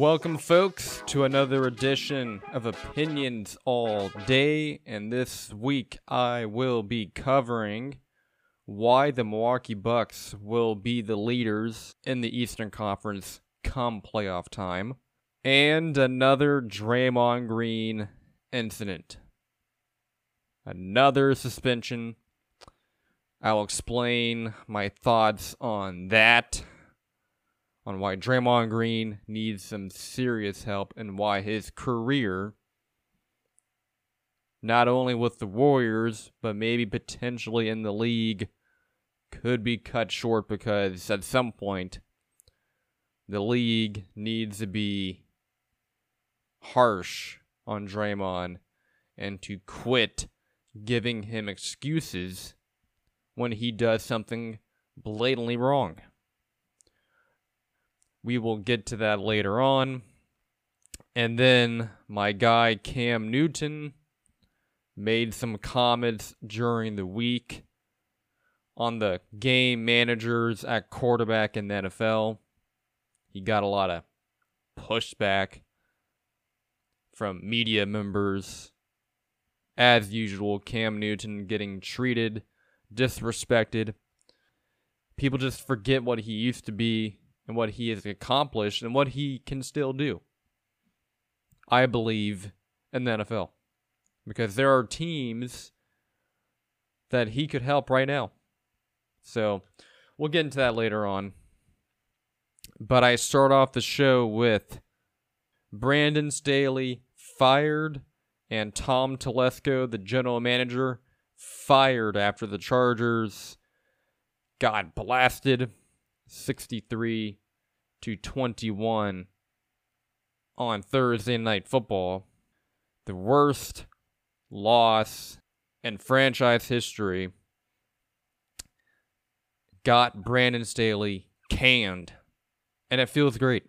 Welcome, folks, to another edition of Opinions All Day. And this week I will be covering why the Milwaukee Bucks will be the leaders in the Eastern Conference come playoff time, and another Draymond Green incident. Another suspension. I'll explain my thoughts on that on why Draymond Green needs some serious help and why his career, not only with the Warriors, but maybe potentially in the league, could be cut short because at some point the league needs to be harsh on Draymond and to quit giving him excuses when he does something blatantly wrong. We will get to that later on. And then my guy Cam Newton made some comments during the week on the game managers at quarterback in the NFL. He got a lot of pushback from media members. As usual, Cam Newton getting treated, disrespected. People just forget what he used to be and what he has accomplished and what he can still do. I believe in the NFL because there are teams that he could help right now. So we'll get into that later on. But I start off the show with Brandon Staley fired and Tom Telesco, the general manager, fired after the Chargers got blasted 63 to 21 on Thursday night football. The worst loss in franchise history got Brandon Staley canned. And it feels great.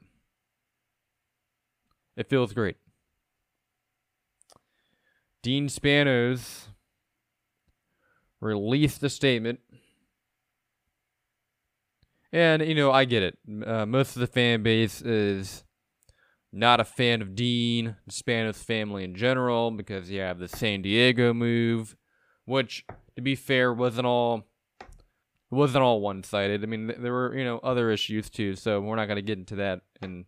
It feels great. Dean Spanos released a statement and, you know, I get it. Uh, most of the fan base is not a fan of Dean, Spanos family in general, because you have the San Diego move, which, to be fair, wasn't all wasn't all one sided. I mean, there were you know other issues too, so we're not gonna get into that and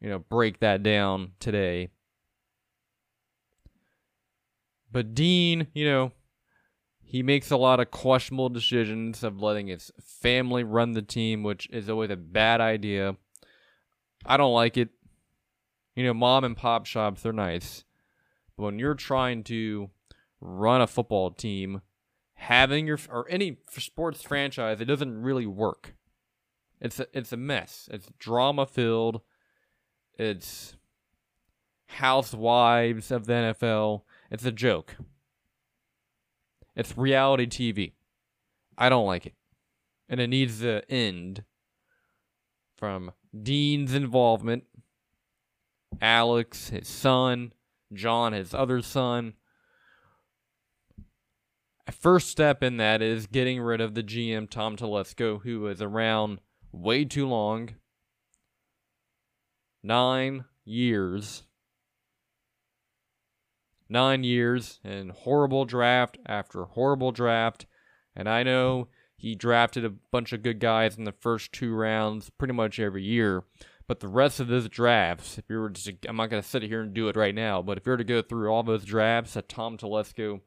you know break that down today. But Dean, you know, he makes a lot of questionable decisions of letting his family run the team, which is always a bad idea. I don't like it. You know, mom and pop shops, they're nice. But when you're trying to run a football team, having your or any sports franchise, it doesn't really work. It's a, it's a mess. It's drama filled. It's housewives of the NFL. It's a joke. It's reality TV. I don't like it. And it needs to end from Dean's involvement, Alex, his son, John, his other son. A first step in that is getting rid of the GM, Tom Telesco, who was around way too long. Nine years nine years and horrible draft after horrible draft. And I know he drafted a bunch of good guys in the first two rounds pretty much every year. But the rest of those drafts, if you were to, I'm not going to sit here and do it right now, but if you were to go through all those drafts that Tom Telesco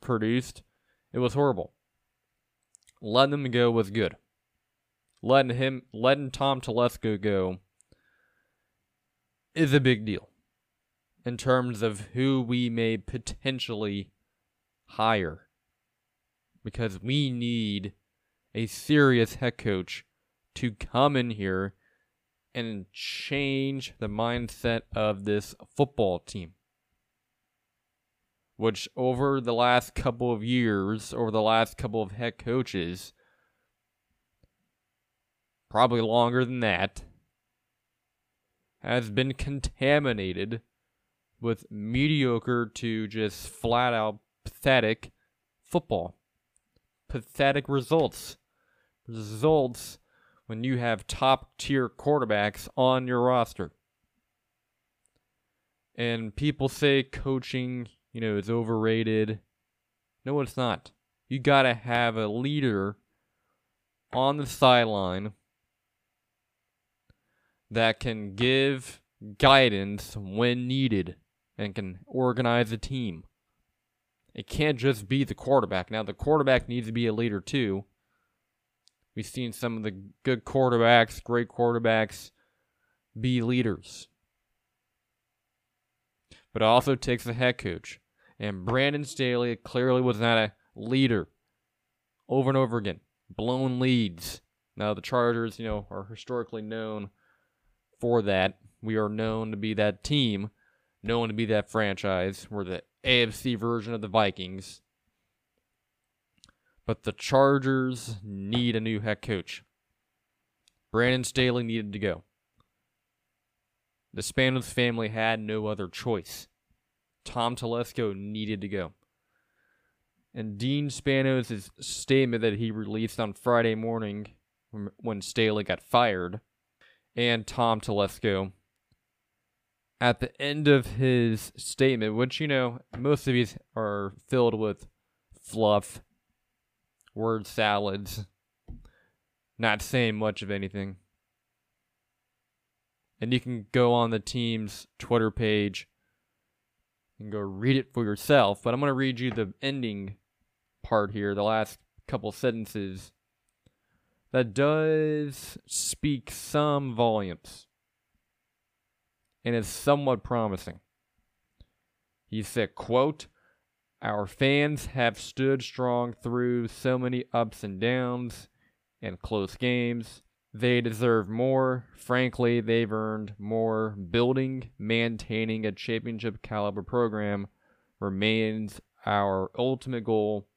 produced, it was horrible. Letting them go was good. Letting him, letting Tom Telesco go is a big deal in terms of who we may potentially hire. Because we need a serious head coach to come in here and change the mindset of this football team. Which, over the last couple of years, over the last couple of head coaches, probably longer than that, has been contaminated with mediocre to just flat out pathetic football. Pathetic results. Results when you have top tier quarterbacks on your roster. And people say coaching, you know, is overrated. No, it's not. You got to have a leader on the sideline that can give guidance when needed and can organize a team. It can't just be the quarterback. Now, the quarterback needs to be a leader too. We've seen some of the good quarterbacks, great quarterbacks, be leaders. But it also takes a head coach. And Brandon Staley clearly was not a leader. Over and over again. Blown leads. Now, the Chargers, you know, are historically known for that. We are known to be that team, known to be that franchise. We're the AFC version of the Vikings. But the Chargers need a new head coach. Brandon Staley needed to go. The Spanos family had no other choice. Tom Telesco needed to go. And Dean Spanos' statement that he released on Friday morning when Staley got fired and Tom Telesco at the end of his statement, which, you know, most of these are filled with fluff, word salads, not saying much of anything. And you can go on the team's Twitter page and go read it for yourself. But I'm going to read you the ending part here, the last couple sentences, that does speak some volumes and is somewhat promising. He said, quote, Our fans have stood strong through so many ups and downs and close games. They deserve more. Frankly, they've earned more. Building, maintaining a championship caliber program remains our ultimate goal,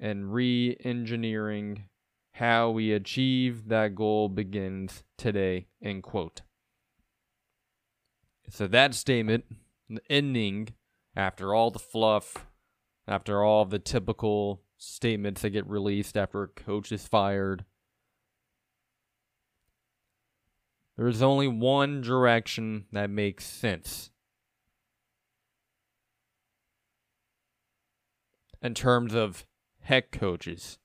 and re engineering how we achieve that goal begins today. End quote. So that statement, the ending, after all the fluff, after all the typical statements that get released after a coach is fired, There's only one direction that makes sense. In terms of head coaches,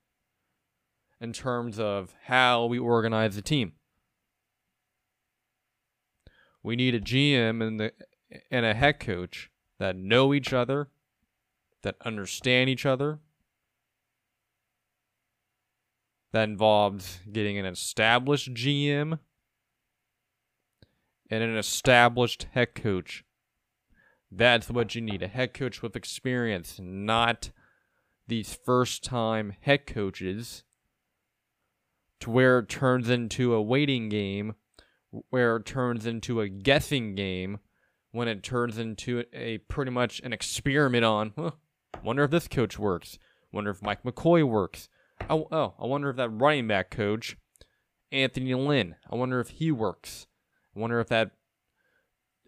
in terms of how we organize the team. We need a GM and the and a head coach that know each other, that understand each other. That involved getting an established GM and an established head coach. That's what you need a head coach with experience, not these first time head coaches to where it turns into a waiting game, where it turns into a guessing game, when it turns into a pretty much an experiment on, huh, wonder if this coach works, wonder if Mike McCoy works. Oh, oh, I wonder if that running back coach, Anthony Lynn, I wonder if he works. I wonder if that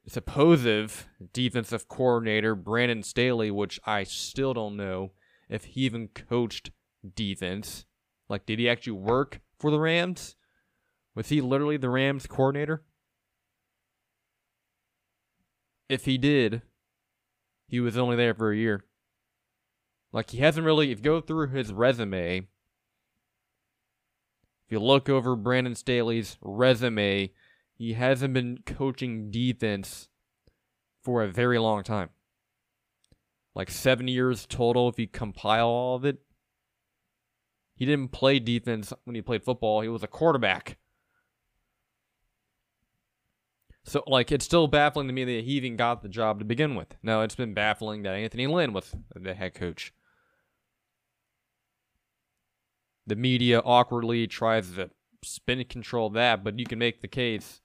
supposed defensive coordinator, Brandon Staley, which I still don't know if he even coached defense. Like, did he actually work for the Rams? Was he literally the Rams coordinator? If he did, he was only there for a year. Like, he hasn't really, if you go through his resume, if you look over Brandon Staley's resume, he hasn't been coaching defense for a very long time. Like seven years total if you compile all of it. He didn't play defense when he played football, he was a quarterback. So, like, it's still baffling to me that he even got the job to begin with. Now, it's been baffling that Anthony Lynn was the head coach. The media awkwardly tries to spin and control that, but you can make the case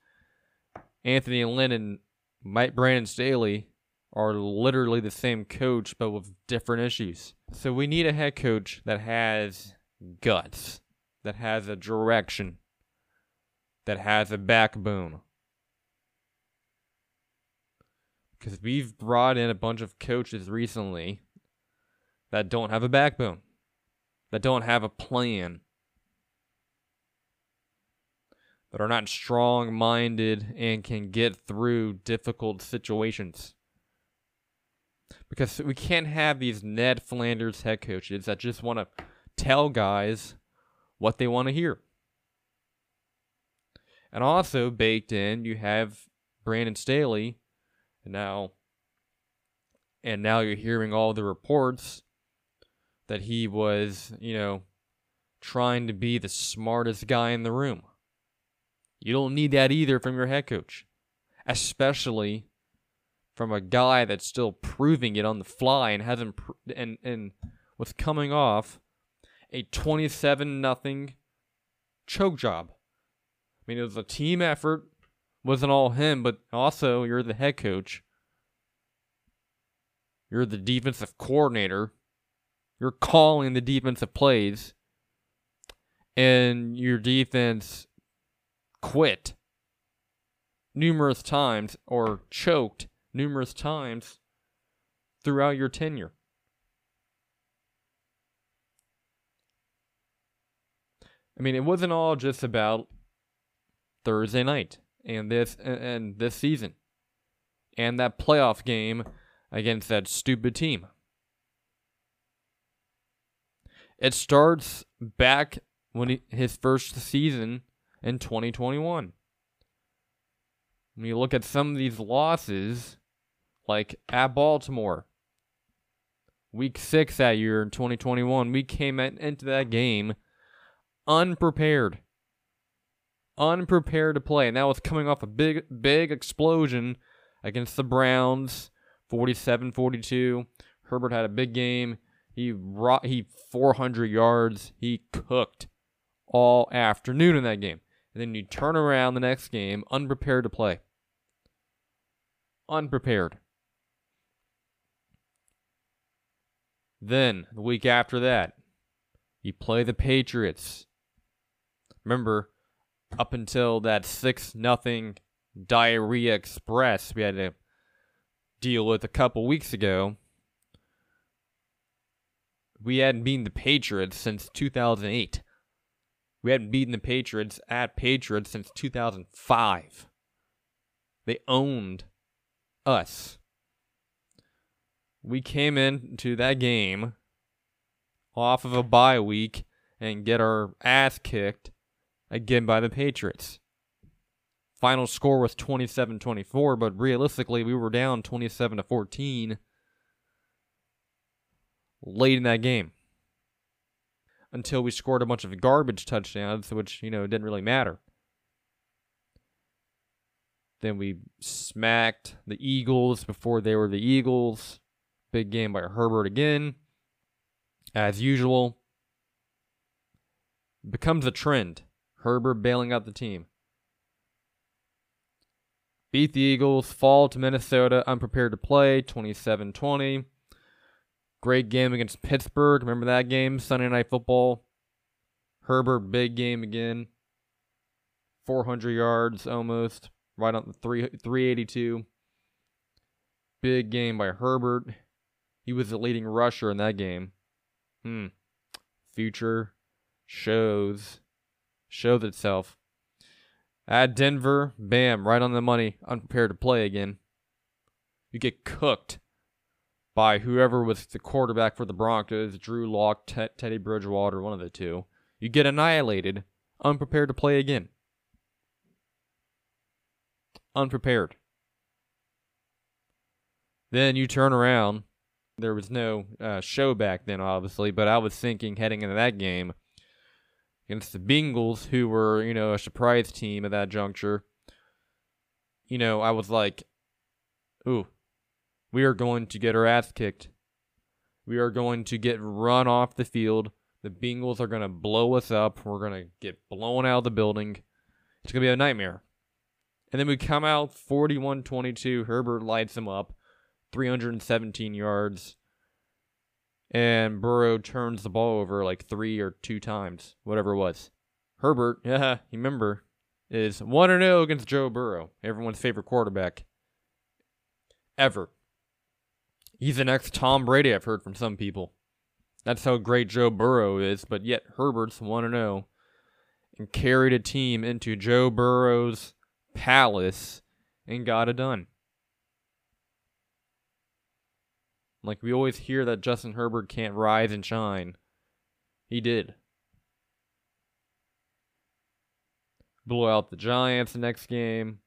Anthony Lynn and Mike Brandon Staley are literally the same coach, but with different issues. So we need a head coach that has guts, that has a direction, that has a backbone. Because we've brought in a bunch of coaches recently that don't have a backbone, that don't have a plan, that are not strong minded and can get through difficult situations. Because we can't have these Ned Flanders head coaches that just want to tell guys what they want to hear. And also baked in, you have Brandon Staley, now, and now you're hearing all the reports that he was, you know, trying to be the smartest guy in the room. You don't need that either from your head coach, especially from a guy that's still proving it on the fly and hasn't pr- and and was coming off a 27 nothing choke job. I mean, it was a team effort, wasn't all him, but also you're the head coach. You're the defensive coordinator. You're calling the defensive plays. And your defense quit numerous times or choked numerous times throughout your tenure. I mean, it wasn't all just about Thursday night and this and this season and that playoff game against that stupid team. It starts back when he, his first season in 2021. When you look at some of these losses, like at Baltimore, week six that year in 2021, we came into that game unprepared. Unprepared to play. And that was coming off a big, big explosion against the Browns, 47 42. Herbert had a big game. He he 400 yards. He cooked all afternoon in that game. And then you turn around the next game unprepared to play. Unprepared. Then, the week after that, you play the Patriots. Remember, up until that 6 nothing diarrhea express we had to deal with a couple weeks ago, we hadn't beaten the Patriots since 2008. We hadn't beaten the Patriots at Patriots since 2005. They owned us. We came into that game off of a bye week and get our ass kicked again by the Patriots. Final score was 27-24, but realistically we were down 27 to 14 late in that game until we scored a bunch of garbage touchdowns, which, you know, didn't really matter. Then we smacked the Eagles before they were the Eagles. Big game by Herbert again. As usual, becomes a trend. Herbert bailing out the team. Beat the Eagles, fall to Minnesota, unprepared to play, 27 20. Great game against Pittsburgh. Remember that game? Sunday Night Football. Herbert, big game again. 400 yards almost. Right on the three, 382. Big game by Herbert. He was the leading rusher in that game. Hmm. Future shows shows itself. At Denver, bam, right on the money, unprepared to play again. You get cooked by whoever was the quarterback for the Broncos, Drew Lock, T- Teddy Bridgewater, one of the two. You get annihilated, unprepared to play again. Unprepared. Then you turn around. There was no uh, show back then, obviously, but I was thinking heading into that game against the Bengals, who were, you know, a surprise team at that juncture. You know, I was like, ooh, we are going to get our ass kicked. We are going to get run off the field. The Bengals are going to blow us up. We're going to get blown out of the building. It's going to be a nightmare. And then we come out 41 22. Herbert lights them up. 317 yards. And Burrow turns the ball over like three or two times, whatever it was. Herbert, yeah, you remember, is 1 0 against Joe Burrow, everyone's favorite quarterback ever. He's the next Tom Brady, I've heard from some people. That's how great Joe Burrow is, but yet Herbert's 1 0. and carried a team into Joe Burrow's palace and got it done. Like we always hear that Justin Herbert can't rise and shine. He did. Blew out the Giants next game.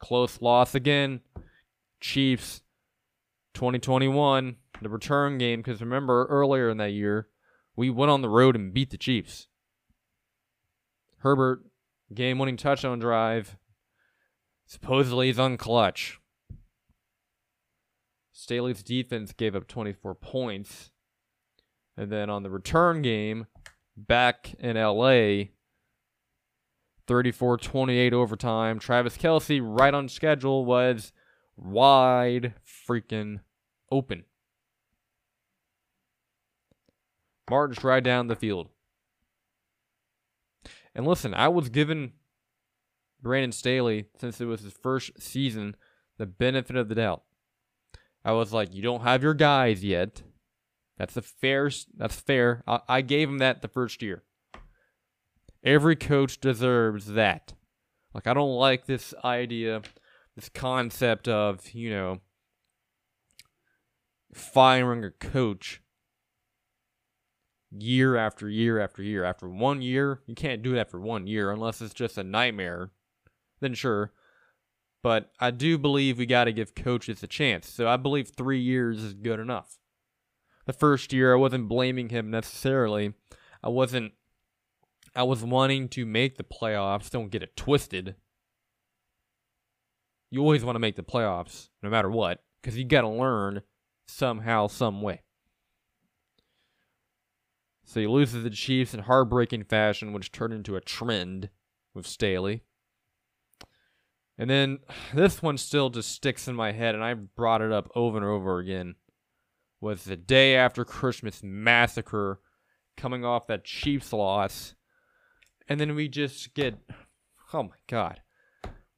Close loss again. Chiefs 2021, the return game, because remember earlier in that year, we went on the road and beat the Chiefs. Herbert, game winning touchdown drive, supposedly is unclutch. Staley's defense gave up 24 points. And then on the return game, back in LA, 34 28 overtime. Travis Kelce, right on schedule, was wide freaking open. Marched right down the field. And listen, I was given Brandon Staley, since it was his first season, the benefit of the doubt. I was like, you don't have your guys yet. That's a fair. That's fair. I, I gave him that the first year. Every coach deserves that. Like I don't like this idea, this concept of you know firing a coach year after year after year. After one year, you can't do that for one year unless it's just a nightmare. Then sure. But I do believe we got to give coaches a chance. So I believe three years is good enough. The first year, I wasn't blaming him necessarily. I wasn't. I was wanting to make the playoffs. Don't get it twisted. You always want to make the playoffs, no matter what, because you got to learn somehow, some way. So he loses the Chiefs in heartbreaking fashion, which turned into a trend with Staley. And then this one still just sticks in my head, and I brought it up over and over again. Was the day after Christmas massacre coming off that Chiefs loss. And then we just get, oh my God,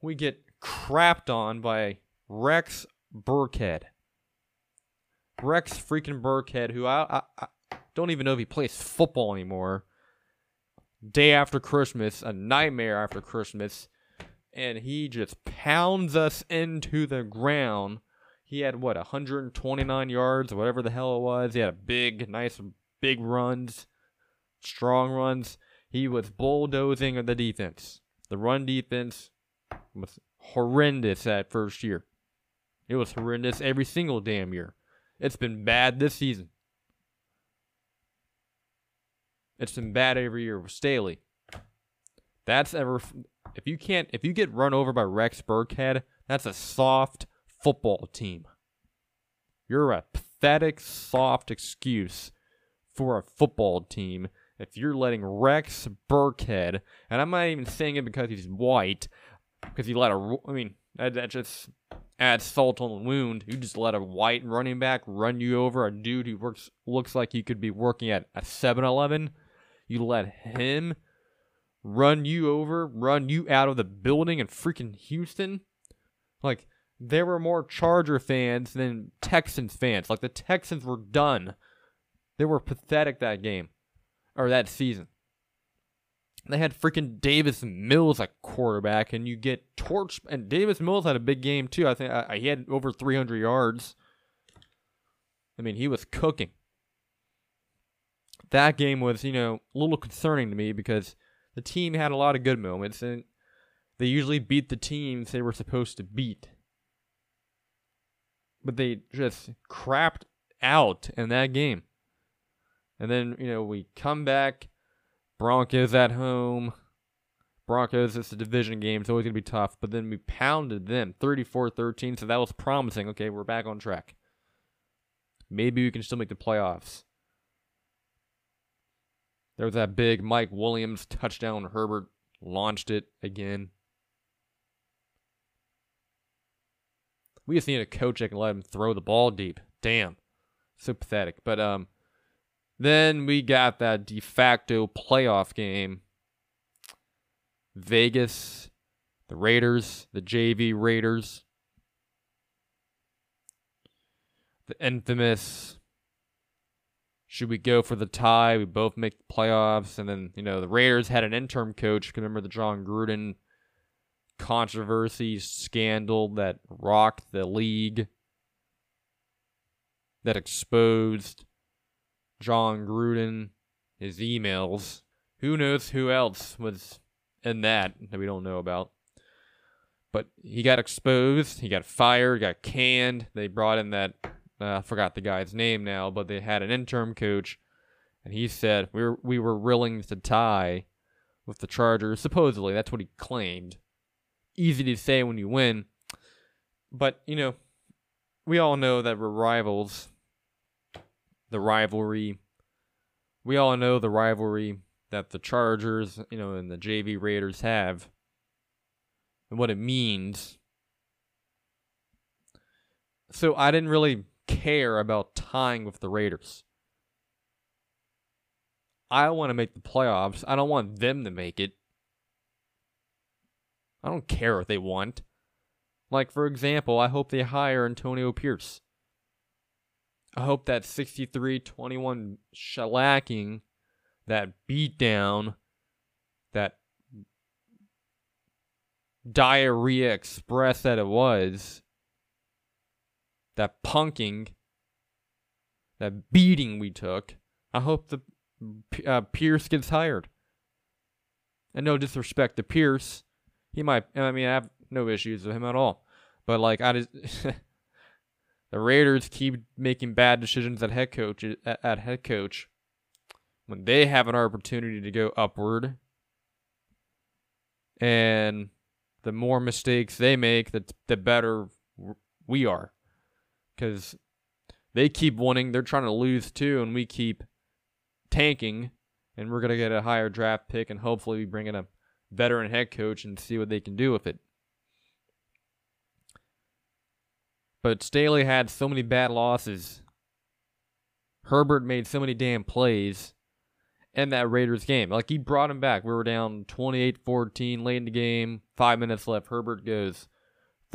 we get crapped on by Rex Burkhead. Rex freaking Burkhead, who I, I, I don't even know if he plays football anymore. Day after Christmas, a nightmare after Christmas and he just pounds us into the ground. He had what 129 yards, whatever the hell it was. He had a big, nice, big runs, strong runs. He was bulldozing the defense. The run defense was horrendous that first year. It was horrendous every single damn year. It's been bad this season. It's been bad every year with Staley. That's ever if you can't if you get run over by Rex Burkhead, that's a soft football team. You're a pathetic soft excuse for a football team if you're letting Rex Burkhead, and I'm not even saying it because he's white, because you let a, I mean, that, that just adds salt on the wound. You just let a white running back run you over, a dude who works looks like he could be working at a 7-Eleven. You let him run you over, run you out of the building in freaking Houston. Like, there were more Charger fans than Texans fans. Like, the Texans were done. They were pathetic that game, or that season. They had freaking Davis Mills at quarterback, and you get torched. And Davis Mills had a big game, too. I think I, he had over 300 yards. I mean, he was cooking. That game was, you know, a little concerning to me because the team had a lot of good moments, and they usually beat the teams they were supposed to beat. But they just crapped out in that game. And then, you know, we come back, Broncos at home. Broncos, it's a division game. It's always going to be tough. But then we pounded them 34 13. So that was promising. Okay, we're back on track. Maybe we can still make the playoffs. There was that big Mike Williams touchdown. Herbert launched it again. We just need a coach that can let him throw the ball deep. Damn. So pathetic. But um then we got that de facto playoff game. Vegas, the Raiders, the JV Raiders. The infamous should we go for the tie? We both make the playoffs, and then you know the Raiders had an interim coach. Remember the Jon Gruden controversy scandal that rocked the league, that exposed Jon Gruden, his emails. Who knows who else was in that that we don't know about. But he got exposed, he got fired, got canned. They brought in that uh, I forgot the guy's name now, but they had an interim coach, and he said we were we were willing to tie with the Chargers. Supposedly, that's what he claimed. Easy to say when you win, but you know, we all know that we're rivals. The rivalry. We all know the rivalry that the Chargers, you know, and the JV Raiders have, and what it means. So I didn't really care about tying with the Raiders. I want to make the playoffs. I don't want them to make it. I don't care what they want. Like, for example, I hope they hire Antonio Pierce. I hope that 63 21 shellacking, that beatdown, that diarrhea express that it was, that punking, that beating we took. I hope the uh, Pierce gets hired. And no disrespect to Pierce, he might. I mean, I have no issues with him at all. But like, I just the Raiders keep making bad decisions at head coach at, at head coach when they have an opportunity to go upward. And the more mistakes they make, the the better we are because they keep winning. They're trying to lose too, and we keep tanking. And we're gonna get a higher draft pick, and hopefully we bring in a veteran head coach and see what they can do with it. But Staley had so many bad losses. Herbert made so many damn plays in that Raiders game. Like he brought him back. We were down 28-14 late in the game, 5 minutes left. Herbert goes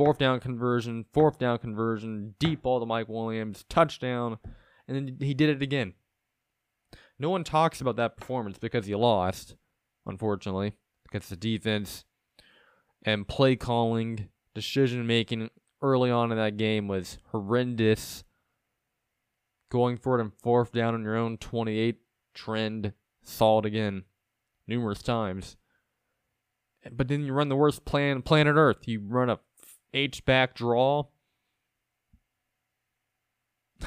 Fourth down conversion, fourth down conversion, deep ball to Mike Williams, touchdown, and then he did it again. No one talks about that performance because he lost, unfortunately, because the defense and play calling, decision making early on in that game was horrendous. Going for it in fourth down on your own 28 trend, saw it again numerous times. But then you run the worst plan planet Earth. You run a H back draw.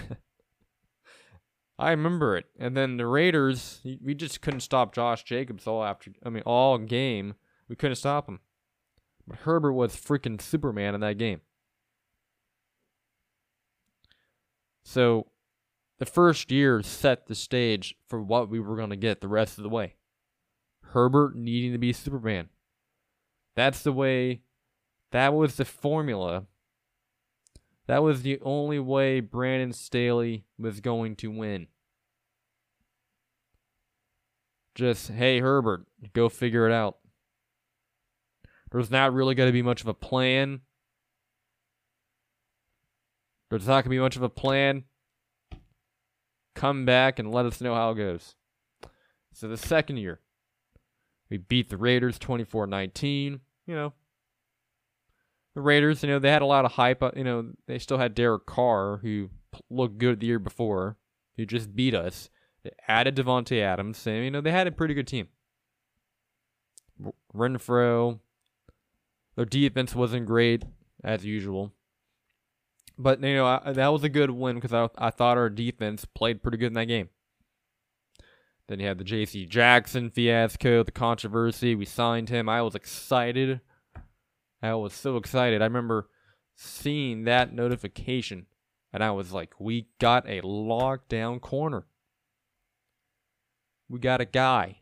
I remember it. And then the Raiders, we just couldn't stop Josh Jacobs all after. I mean, all game we couldn't stop him. But Herbert was freaking Superman in that game. So, the first year set the stage for what we were going to get the rest of the way. Herbert needing to be Superman. That's the way that was the formula. That was the only way Brandon Staley was going to win. Just, hey, Herbert, go figure it out. There's not really going to be much of a plan. There's not going to be much of a plan. Come back and let us know how it goes. So the second year, we beat the Raiders 24 19. You know, the Raiders, you know, they had a lot of hype. Uh, you know, they still had Derek Carr, who looked good the year before, who just beat us. They added Davante Adams, and you know they had a pretty good team. Renfrow. their defense wasn't great as usual, but you know I, that was a good win because I I thought our defense played pretty good in that game. Then you had the J.C. Jackson fiasco, the controversy. We signed him. I was excited I was so excited. I remember seeing that notification and I was like, we got a lockdown corner. We got a guy.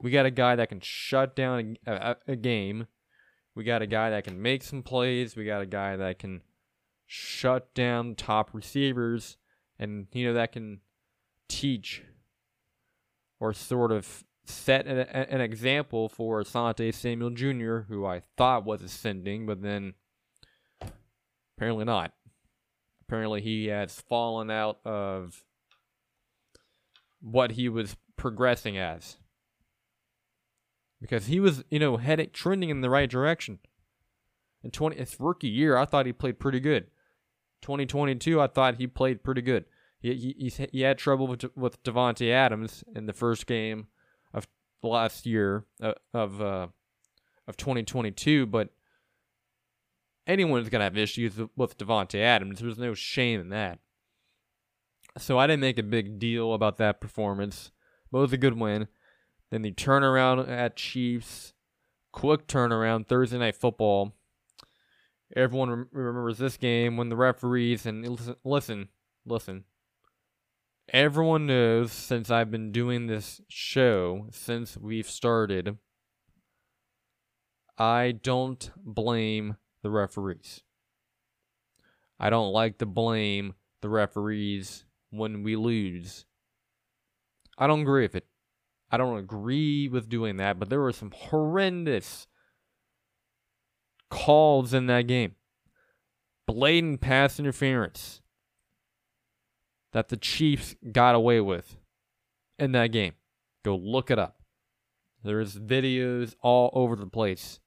We got a guy that can shut down a, a, a, game. We got a guy that can make some plays. We got a guy that can shut down top receivers and, you know, that can teach or sort of set an, an example for Asante Samuel Jr., who I thought was ascending, but then apparently not. Apparently he has fallen out of what he was progressing as. Because he was, you know, heading trending in the right direction. In 20 his rookie year, I thought he played pretty good. 2022, I thought he played pretty good. He he, he had trouble with with Davante Adams in the first game of last year uh, of uh, of 2022, but anyone's gonna have issues with Davante Adams. There's no shame in that. So I didn't make a big deal about that performance. But it was a good win. Then the turnaround at Chiefs, quick turnaround Thursday night football. Everyone remembers this game when the referees and listen, listen, listen. Everyone knows since I've been doing this show since we've started. I don't blame the referees. I don't like to blame the referees when we lose. I don't agree with it. I don't agree with doing that, but there were some horrendous calls in that game. Blatant pass interference that the Chiefs got away with in that game. Go look it up. There's videos all over the place.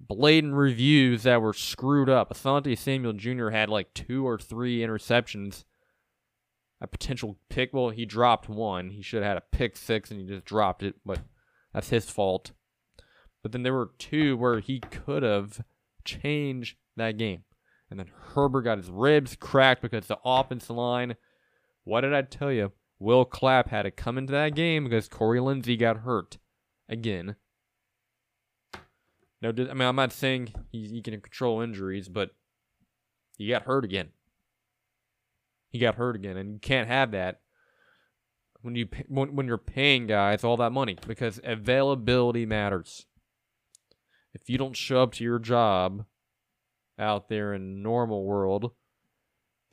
Blatant reviews that were screwed up. Asante Samuel Jr. had like two or three interceptions a potential pick. Well, he dropped one. He should have had a pick six and he just dropped it, but that's his fault. But then there were two where he could have changed that game. And then Herbert got his ribs cracked because the offensive line. What did I tell you? Will Clapp had to come into that game because Corey Linsley got hurt again. No, I mean I'm not saying he, he can control injuries, but he got hurt again he got hurt again, and you can't have that when you when, when you're paying guys all that money because availability matters. If you don't show up to your job out there in normal world,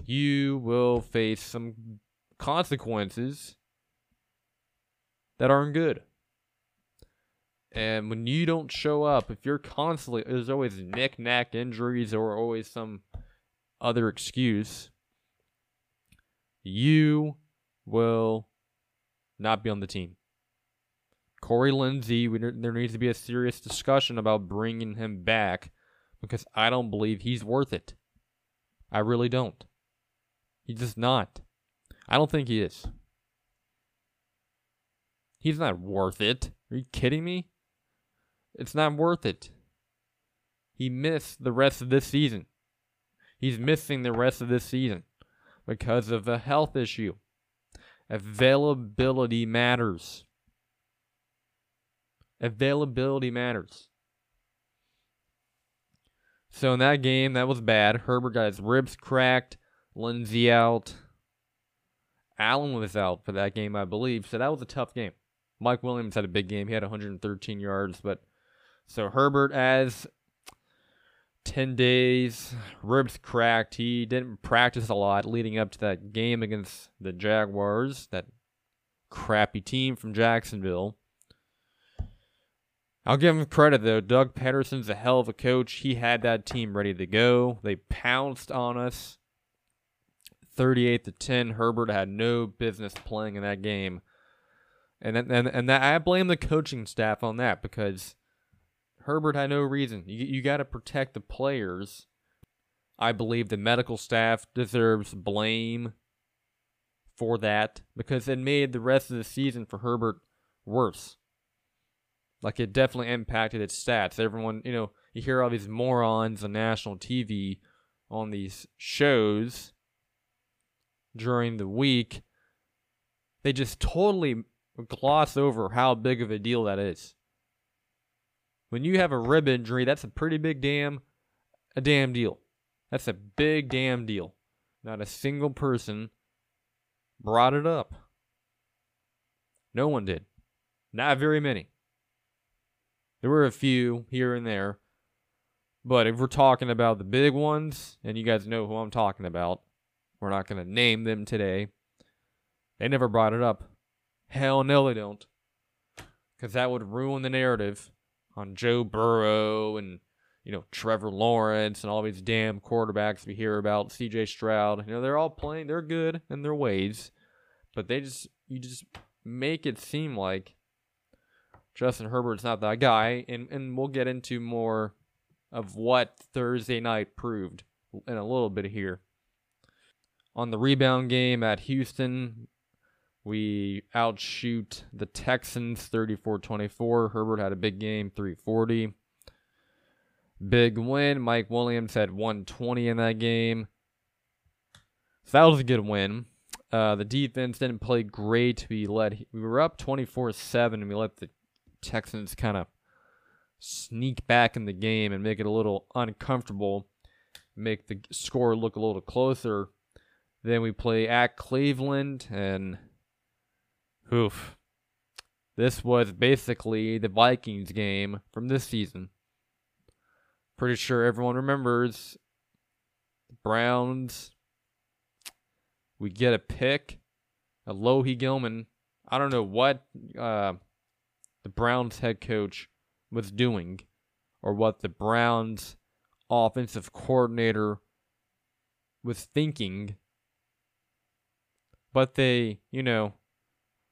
you will face some consequences that aren't good. And when you don't show up, if you're constantly, there's always knick-knack injuries or always some other excuse you will not be on the team. Corey Linsley, there needs to be a serious discussion about bringing him back because I don't believe he's worth it. I really don't. He's just not. I don't think he is. He's not worth it. Are you kidding me? It's not worth it. He missed the rest of this season. He's missing the rest of this season because of a health issue. Availability matters. Availability matters. So in that game, that was bad. Herbert got his ribs cracked. Linsley out. Allen was out for that game, I believe. So that was a tough game. Mike Williams had a big game. He had 113 yards, but so Herbert as 10 days, ribs cracked. He didn't practice a lot leading up to that game against the Jaguars, that crappy team from Jacksonville. I'll give him credit though. Doug Pederson's a hell of a coach. He had that team ready to go. They pounced on us. 38 to 10. Herbert had no business playing in that game. And and and that I blame the coaching staff on that because Herbert had no reason. You, you got to protect the players. I believe the medical staff deserves blame for that because it made the rest of the season for Herbert worse. Like it definitely impacted its stats. Everyone, you know, you hear all these morons on national TV on these shows during the week. They just totally gloss over how big of a deal that is when you have a rib injury, that's a pretty big damn a damn deal. That's a big damn deal. Not a single person brought it up. No one did. Not very many. There were a few here and there. But if we're talking about the big ones, and you guys know who I'm talking about, we're not going to name them today. They never brought it up. Hell no, they don't. Because that would ruin the narrative on Joe Burrow and you know Trevor Lawrence and all these damn quarterbacks we hear about, C.J. Stroud. You know they're all playing, they're good in their ways, But they just you just make it seem like Justin Herbert's not that guy, and and we'll get into more of what Thursday night proved in a little bit here. On the rebound game at Houston, we outshoot the Texans 34-24. Herbert had a big game, 340. Big win. Mike Williams had 120 in that game. So that was a good win. Uh, the defense didn't play great. We let we were up 24-7 and we let the Texans kind of sneak back in the game and make it a little uncomfortable, make the score look a little closer. Then we play at Cleveland and oof. This was basically the Vikings game from this season. Pretty sure everyone remembers Browns. We get a pick. Alohi Gilman. I don't know what uh, the Browns head coach was doing or what the Browns offensive coordinator was thinking. But they, you know,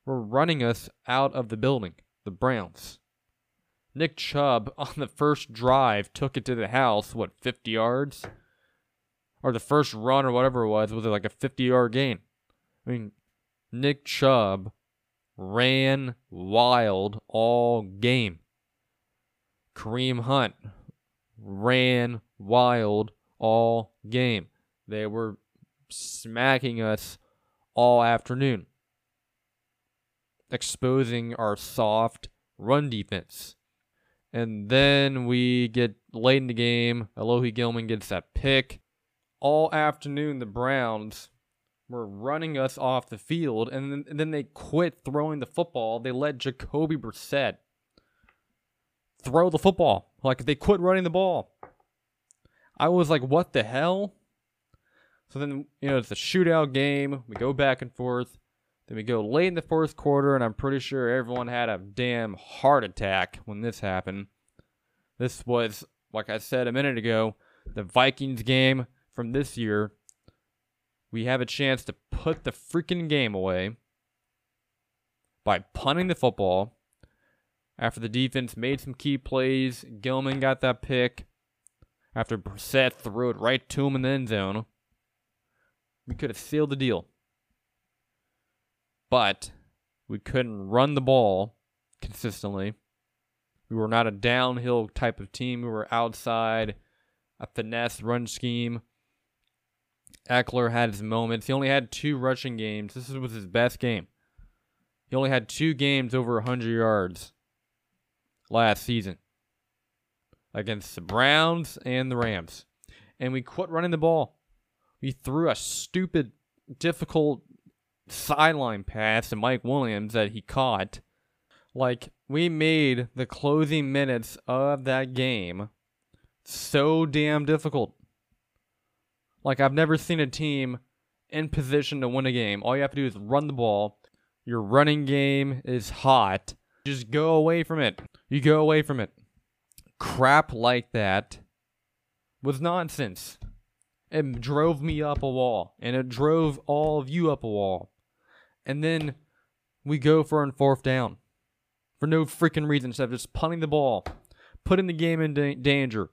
were running us out of the building, the Browns. Nick Chubb on the first drive took it to the house, what, 50 yards? Or the first run or whatever it was, was it like a 50 yard gain? I mean, Nick Chubb ran wild all game. Kareem Hunt ran wild all game. They were smacking us all afternoon, exposing our soft run defense. And then we get late in the game. Alohi Gilman gets that pick. All afternoon, the Browns were running us off the field, and then, and then they quit throwing the football. They let Jacoby Brissett throw the football. Like they quit running the ball. I was like, what the hell? So then, you know, it's a shootout game. We go back and forth. Then we go late in the fourth quarter, and I'm pretty sure everyone had a damn heart attack when this happened. This was, like I said a minute ago, the Vikings game from this year. We have a chance to put the freaking game away by punting the football after the defense made some key plays. Gilman got that pick after Brissett threw it right to him in the end zone. We could have sealed the deal. But we couldn't run the ball consistently. We were not a downhill type of team. We were outside a finesse run scheme. Ekeler had his moments. He only had two rushing games. This was his best game. He only had two games over 100 yards last season against the Browns and the Rams. And we quit running the ball. We threw a stupid, difficult sideline pass to Mike Williams that he caught. Like, we made the closing minutes of that game so damn difficult. Like, I've never seen a team in position to win a game. All you have to do is run the ball. Your running game is hot. Just go away from it. You go away from it. Crap like that was nonsense. It drove me up a wall, and it drove all of you up a wall. And then we go for a fourth down for no freaking reason of just punting the ball, putting the game in da- danger.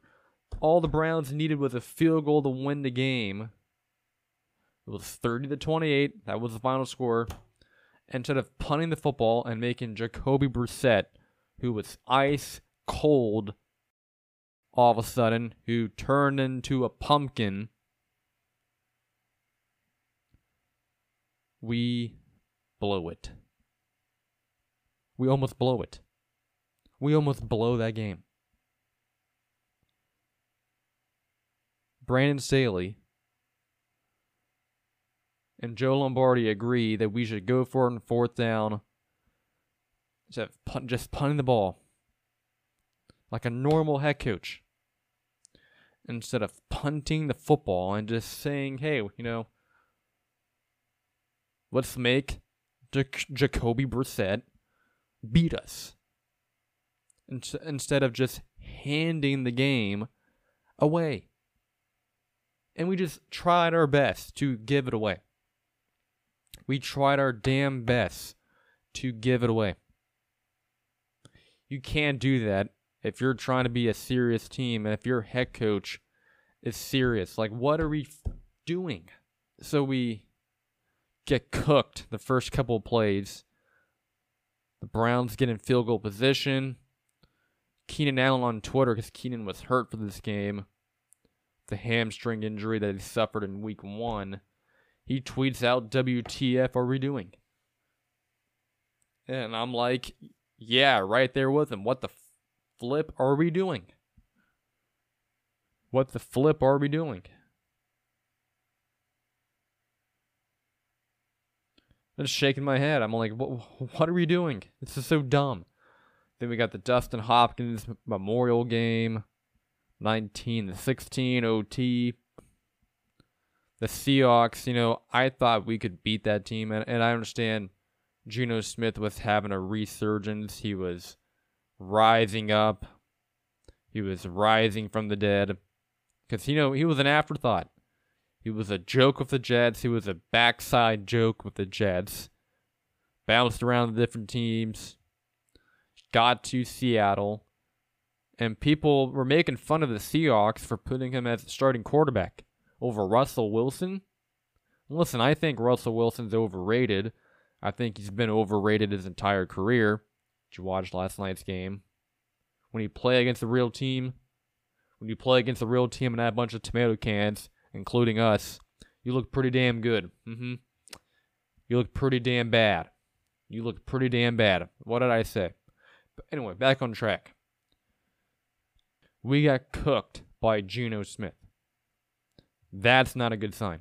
All the Browns needed was a field goal to win the game. It was 30 to 28. That was the final score instead of punting the football and making Jacoby Brissett, who was ice cold all of a sudden, who turned into a pumpkin, we blow it. We almost blow it. We almost blow that game. Brandon Staley and Joe Lombardi agree that we should go for it on fourth down. Instead of just punting the ball. Like a normal head coach. Instead of punting the football and just saying, hey, you know, let's make Jacoby Brissett beat us. In- instead of just handing the game away. And we just tried our best to give it away. We tried our damn best to give it away. You can't do that if you're trying to be a serious team and if your head coach is serious. Like, what are we doing? So we get cooked the first couple of plays. The Browns get in field goal position. Keenan Allen on Twitter because Keenan was hurt for this game. The hamstring injury that he suffered in week one. He tweets out, WTF are we doing? And I'm like, yeah, right there with him. What the flip are we doing? What the flip are we doing? I'm just shaking my head. I'm like, what, what are we doing? This is so dumb. Then we got the Dustin Hopkins Memorial Game, 19 to 16 OT. The Seahawks, you know, I thought we could beat that team, and, and I understand Geno Smith was having a resurgence. He was rising up. He was rising from the dead. Because, you know, he was an afterthought. He was a joke with the Jets. He was a backside joke with the Jets. Bounced around the different teams. Got to Seattle. And people were making fun of the Seahawks for putting him as starting quarterback over Russell Wilson. Listen, I think Russell Wilson's overrated. I think he's been overrated his entire career. Did you watch last night's game? When you play against a real team, when you play against a real team and have a bunch of tomato cans, including us, you look pretty damn good. Mm-hmm. You look pretty damn bad. You look pretty damn bad. What did I say? But anyway, back on track. We got cooked by Geno Smith. That's not a good sign.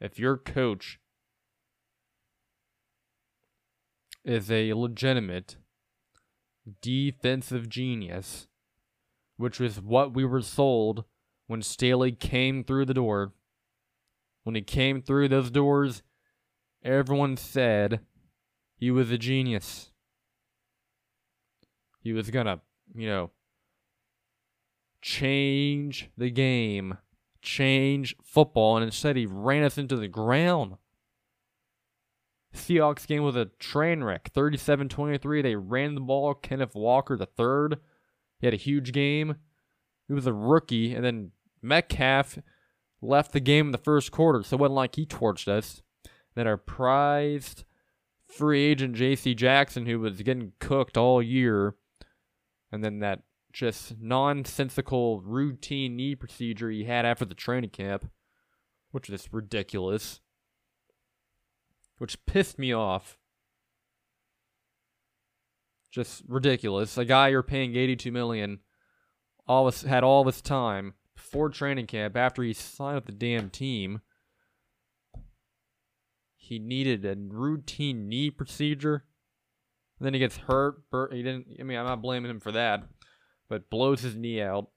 If your coach is a legitimate defensive genius, which was what we were sold when Staley came through the door. When he came through those doors, everyone said he was a genius. He was gonna, you know, change the game, change football, and instead he ran us into the ground. Seahawks game was a train wreck. 37-23. They ran the ball. Kenneth Walker, the third, he had a huge game. He was a rookie, and then Metcalf left the game in the first quarter, so it wasn't like he torched us. Then our prized free agent J.C. Jackson, who was getting cooked all year, and then that just nonsensical routine knee procedure he had after the training camp, which is ridiculous which pissed me off. Just ridiculous. A guy you're paying 82 million all this, had all this time before training camp after he signed with the damn team. He needed a routine knee procedure. And then he gets hurt. He didn't. I mean, I'm not blaming him for that, but blows his knee out.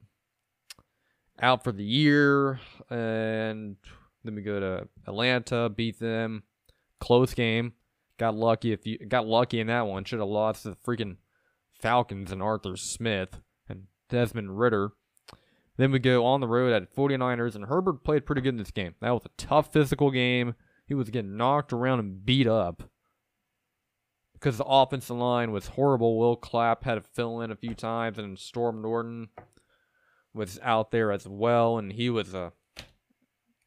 Out for the year, and then we go to Atlanta, beat them. Close game. Got lucky if you got lucky in that one. Should have lost to the freaking Falcons and Arthur Smith and Desmond Ridder. Then we go on the road at 49ers, and Herbert played pretty good in this game. That was a tough physical game. He was getting knocked around and beat up because the offensive line was horrible. Will Clapp had to fill in a few times, and Storm Norton was out there as well, and he was a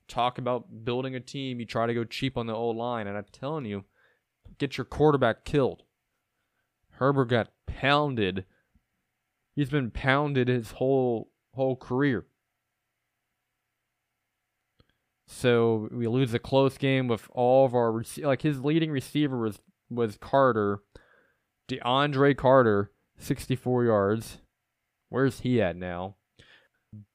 talk about building a team, you try to go cheap on the old line, and I'm telling you, get your quarterback killed. Herbert got pounded. He's been pounded his whole whole career. So we lose a close game with all of our like his leading receiver was was Carter, DeAndre Carter, 64 yards. Where's he at now?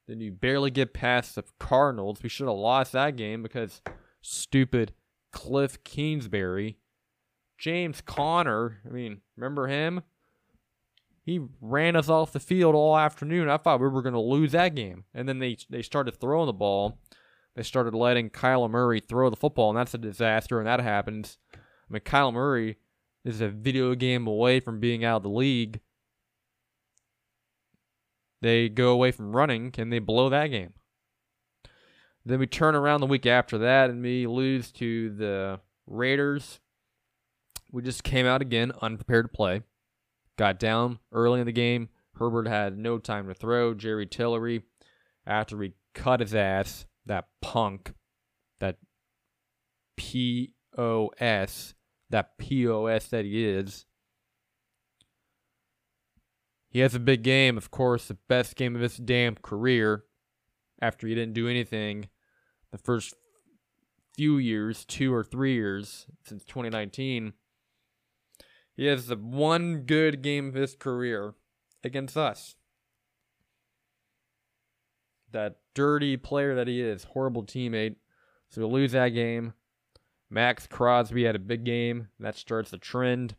Then you barely get past the Cardinals. We should have lost that game because stupid Cliff Kingsbury. James Conner, I mean, remember him? He ran us off the field all afternoon. I thought we were going to lose that game. And then they they started throwing the ball. They started letting Kyler Murray throw the football, and that's a disaster, and that happens. I mean, Kyler Murray is a video game away from being out of the league. They go away from running and they blow that game. Then we turn around the week after that and we lose to the Raiders, we just came out again unprepared to play. Got down early in the game. Herbert had no time to throw. Jerry Tillery, after we cut his ass, that punk, that POS, that POS that he is. He has a big game, of course, the best game of his damn career after he didn't do anything the first few years, two or three years since 2019. He has the one good game of his career against us. That dirty player that he is, horrible teammate. So we lose that game. Maxx Crosby had a big game. That starts the trend.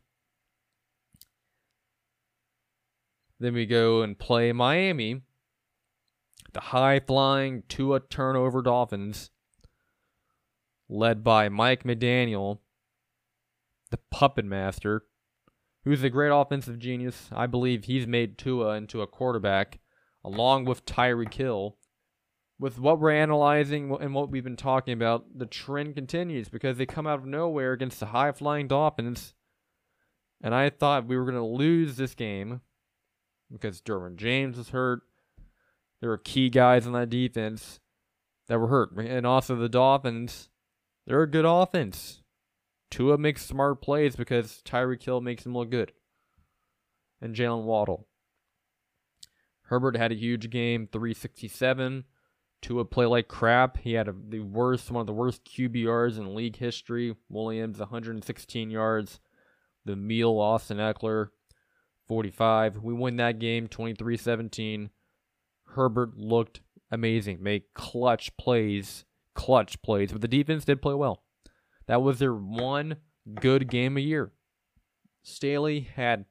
Then we go and play Miami. The high flying Tua turnover Dolphins, led by Mike McDaniel, the puppet master, who's a great offensive genius. I believe he's made Tua into a quarterback, along with Tyreek Hill. With what we're analyzing and what we've been talking about, the trend continues because they come out of nowhere against the high flying Dolphins. And I thought we were going to lose this game because Derwin James was hurt. There were key guys on that defense that were hurt. And also the Dolphins, they're a good offense. Tua makes smart plays because Tyreek Hill makes him look good. And Jalen Waddle. Herbert had a huge game, 367. Tua play like crap. He had a, the worst, one of the worst QBRs in league history. Williams, 116 yards. The meal, Austin Ekeler, 45. We win that game, 23 17. Herbert looked amazing, made clutch plays, clutch plays, but the defense did play well. That was their one good game a year. Staley had,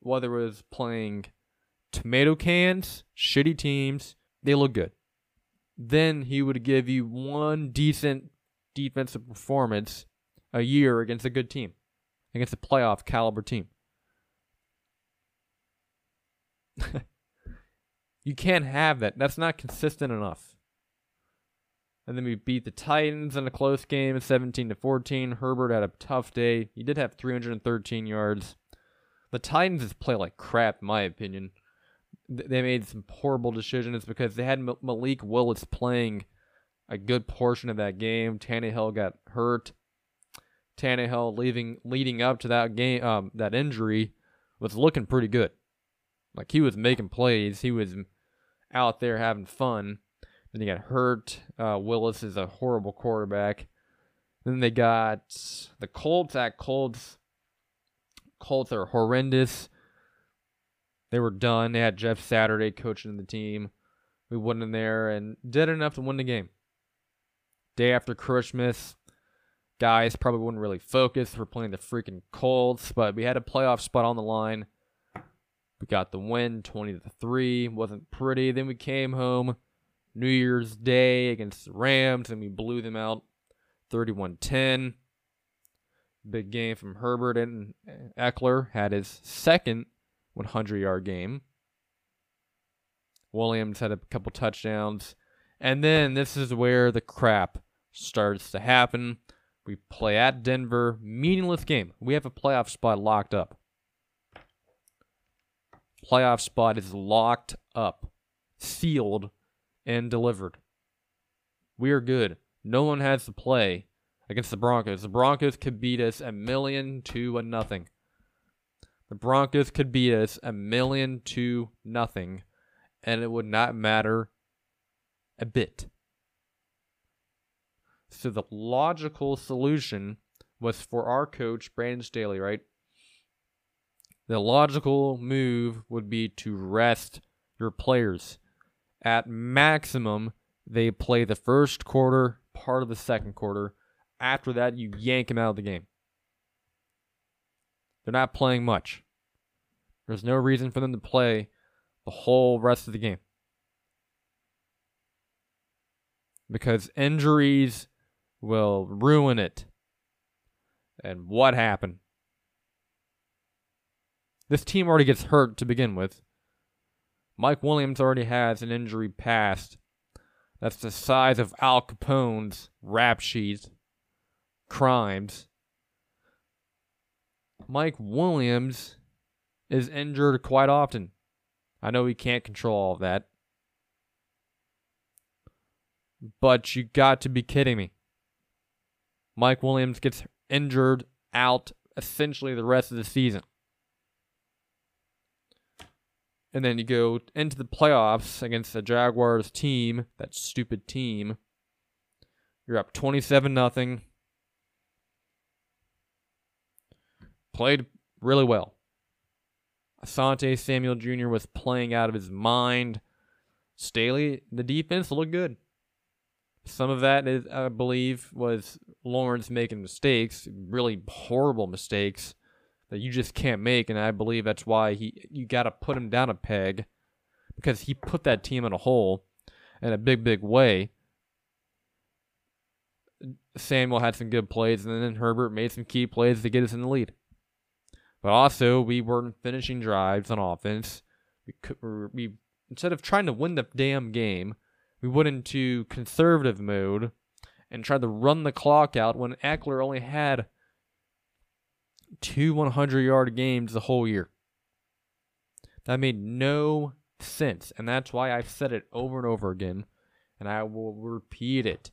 whether it was playing tomato cans, shitty teams, they look good. Then he would give you one decent defensive performance a year against a good team, against a playoff caliber team. You can't have that. That's not consistent enough. And then we beat the Titans in a close game, 17 to 14. Herbert had a tough day. He did have 313 yards. The Titans just play like crap, in my opinion. They made some horrible decisions because they had Malik Willis playing a good portion of that game. Tannehill got hurt. Tannehill leaving leading up to that game, um, that injury, was looking pretty good. Like he was making plays. He was out there having fun. Then he got hurt. Uh, Willis is a horrible quarterback. Then they got the Colts at Colts. Colts are horrendous. They were done. They had Jeff Saturday coaching the team. We went in there and did enough to win the game. Day after Christmas, guys probably wouldn't really focus. We're playing the freaking Colts, but we had a playoff spot on the line. We got the win 20 to 3. Wasn't pretty. Then we came home New Year's Day against the Rams and we blew them out 31 10. Big game from Herbert and Ekeler had his second 100 yard game. Williams had a couple touchdowns. And then this is where the crap starts to happen. We play at Denver, meaningless game. We have a playoff spot locked up playoff spot is locked up, sealed, and delivered. We are good. No one has to play against the Broncos. The Broncos could beat us a million to a nothing. The Broncos could beat us a million to nothing, and it would not matter a bit. So the logical solution was for our coach, Brandon Staley, right? the logical move would be to rest your players. At maximum, they play the first quarter, part of the second quarter. After that, you yank them out of the game. They're not playing much. There's no reason for them to play the whole rest of the game. Because injuries will ruin it. And what happened? This team already gets hurt to begin with. Mike Williams already has an injury past that's the size of Al Capone's rap sheet. crimes. Mike Williams is injured quite often. I know he can't control all of that. But you got to be kidding me. Mike Williams gets injured out essentially the rest of the season. And then you go into the playoffs against the Jaguars team, that stupid team. You're up 27 nothing. Played really well. Asante Samuel Jr. was playing out of his mind. Staley, the defense looked good. Some of that is, I believe, was Lawrence making mistakes, really horrible mistakes that you just can't make, and I believe that's why he you got to put him down a peg because he put that team in a hole in a big, big way. Samuel had some good plays, and then Herbert made some key plays to get us in the lead. But also, we weren't finishing drives on offense. We could, we instead of trying to win the damn game, we went into conservative mode and tried to run the clock out when Ekeler only had two 100 yard games the whole year. That made no sense. And that's why I've said it over and over again. And I will repeat it.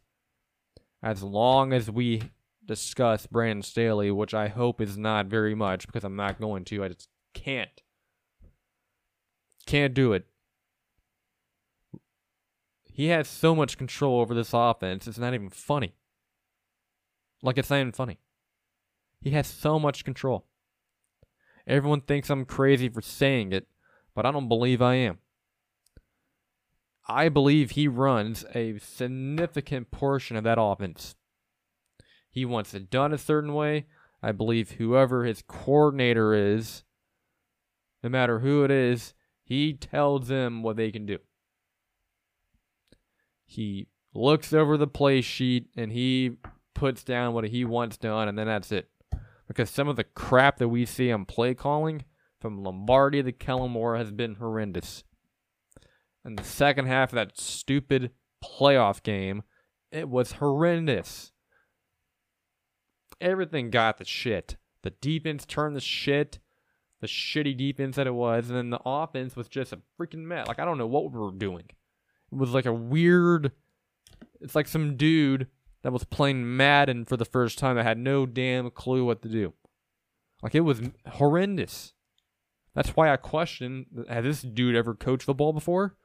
As long as we discuss Brandon Staley, which I hope is not very much because I'm not going to. I just can't. Can't do it. He has so much control over this offense, it's not even funny. Like, it's not even funny. He has so much control. Everyone thinks I'm crazy for saying it, but I don't believe I am. I believe he runs a significant portion of that offense. He wants it done a certain way. I believe whoever his coordinator is, no matter who it is, he tells them what they can do. He looks over the play sheet and he puts down what he wants done, and then that's it. Because some of the crap that we see on play calling from Lombardi to Kellen Moore has been horrendous. And the second half of that stupid playoff game, it was horrendous. Everything got the shit. The defense turned the shit, the shitty defense that it was, and then the offense was just a freaking mess. Like I don't know what we were doing. It was like a weird. It's like some dude that was playing Madden for the first time that had no damn clue what to do. Like it was horrendous. That's why I question: Has this dude ever coached football before?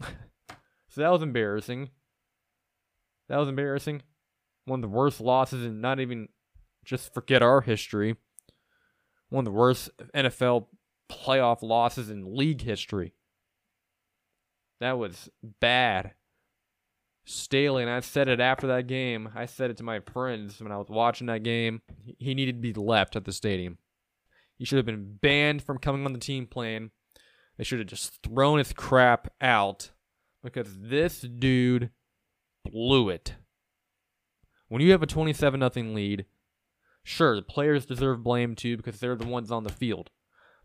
so that was embarrassing. That was embarrassing one of the worst losses and not even just forget our history. One of the worst NFL playoff losses in league history. That was bad. Staley, and I said it after that game. I said it to my friends when I was watching that game. He needed to be left at the stadium. He should have been banned from coming on the team plane. They should have just thrown his crap out because this dude blew it. When you have a 27 nothing lead, sure, the players deserve blame too because they're the ones on the field.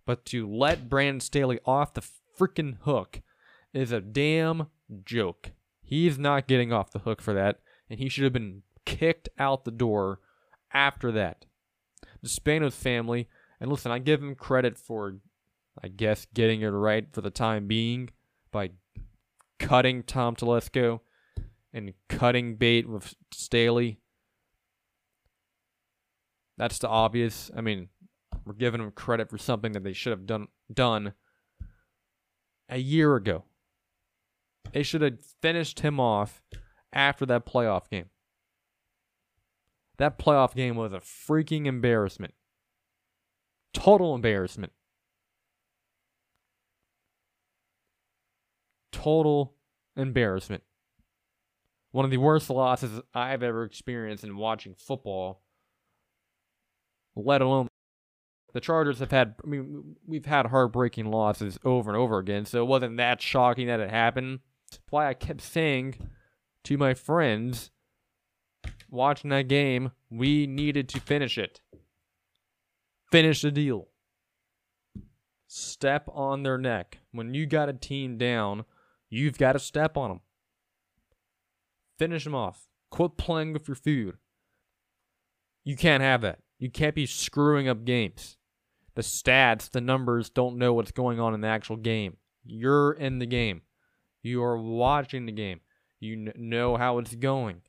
But to let Brandon Staley off the freaking hook is a damn joke. He's not getting off the hook for that, and he should have been kicked out the door after that. The Spanos family, and listen, I give him credit for, I guess, getting it right for the time being by cutting Tom Telesco and cutting bait with Staley. That's the obvious. I mean, we're giving them credit for something that they should have done done a year ago. They should have finished him off after that playoff game. That playoff game was a freaking embarrassment. Total embarrassment. Total embarrassment one of the worst losses I've ever experienced in watching football, let alone the Chargers have had. I mean, we've had heartbreaking losses over and over again, so it wasn't that shocking that it happened. That's why I kept saying to my friends watching that game, we needed to finish it. Finish the deal. Step on their neck. When you got a team down, you've got to step on them. Finish them off. Quit playing with your food. You can't have that. You can't be screwing up games. The stats, the numbers don't know what's going on in the actual game. You're in the game. You are watching the game. You know how it's going.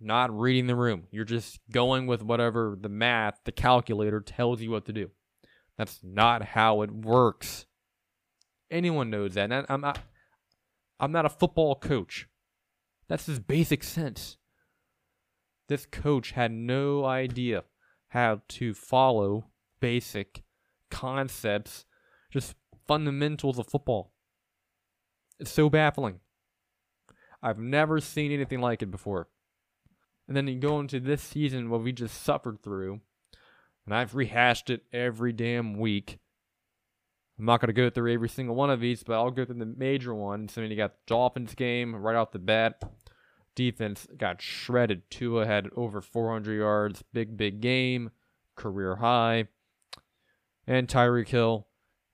Not reading the room. You're just going with whatever the math, the calculator tells you what to do. That's not how it works. Anyone knows that. And I'm not, I'm not a football coach. That's his basic sense. This coach had no idea how to follow basic concepts, just fundamentals of football. It's so baffling. I've never seen anything like it before. And then you go into this season what we just suffered through, and I've rehashed it every damn week. I'm not going to go through every single one of these, but I'll go through the major ones. I mean, you got the Dolphins game right off the bat. Defense got shredded. Tua had over 400 yards. Big, big game. Career high. And Tyreek Hill,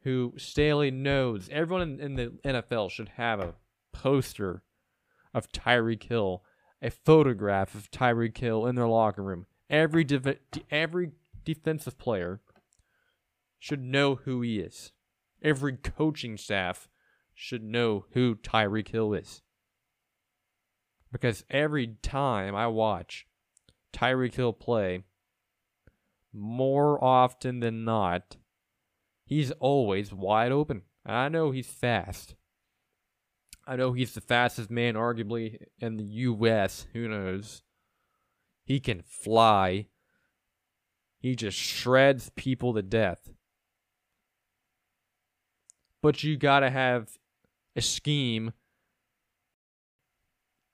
who Staley knows. Everyone in, in the NFL should have a poster of Tyreek Hill, a photograph of Tyreek Hill in their locker room. Every, every defensive player should know who he is. Every coaching staff should know who Tyreek Hill is. Because every time I watch Tyreek Hill play, more often than not, he's always wide open. I know he's fast. I know he's the fastest man, arguably, in the U.S. Who knows? He can fly. He just shreds people to death. But you gotta have a scheme.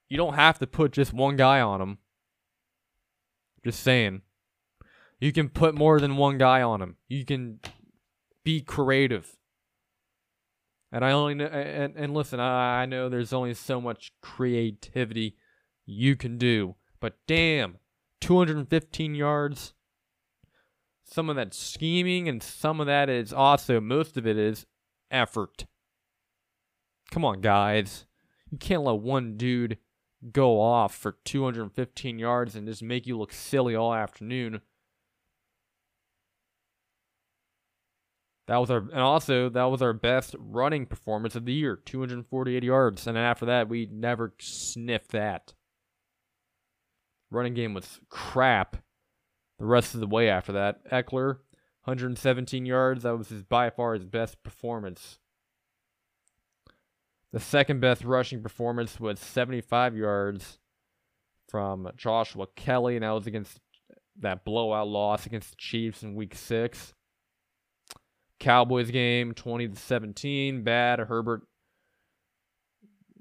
You don't have to put just one guy on him. Just saying. You can put more than one guy on him. You can be creative. And I only know, and, and listen, I, I know there's only so much creativity you can do, but damn, 215 yards. Some of that scheming, and some of that is also, most of it is effort. Come on, guys. You can't let one dude go off for 215 yards and just make you look silly all afternoon. That was our, and also that was our best running performance of the year, 248 yards. And after that, we never sniffed that. Running game was crap. The rest of the way after that, Ekeler, 117 yards. That was his by far his best performance. The second best rushing performance was 75 yards from Joshua Kelley, and that was against that blowout loss against the Chiefs in Week Six. Cowboys game, 20 to 17. Bad. Herbert,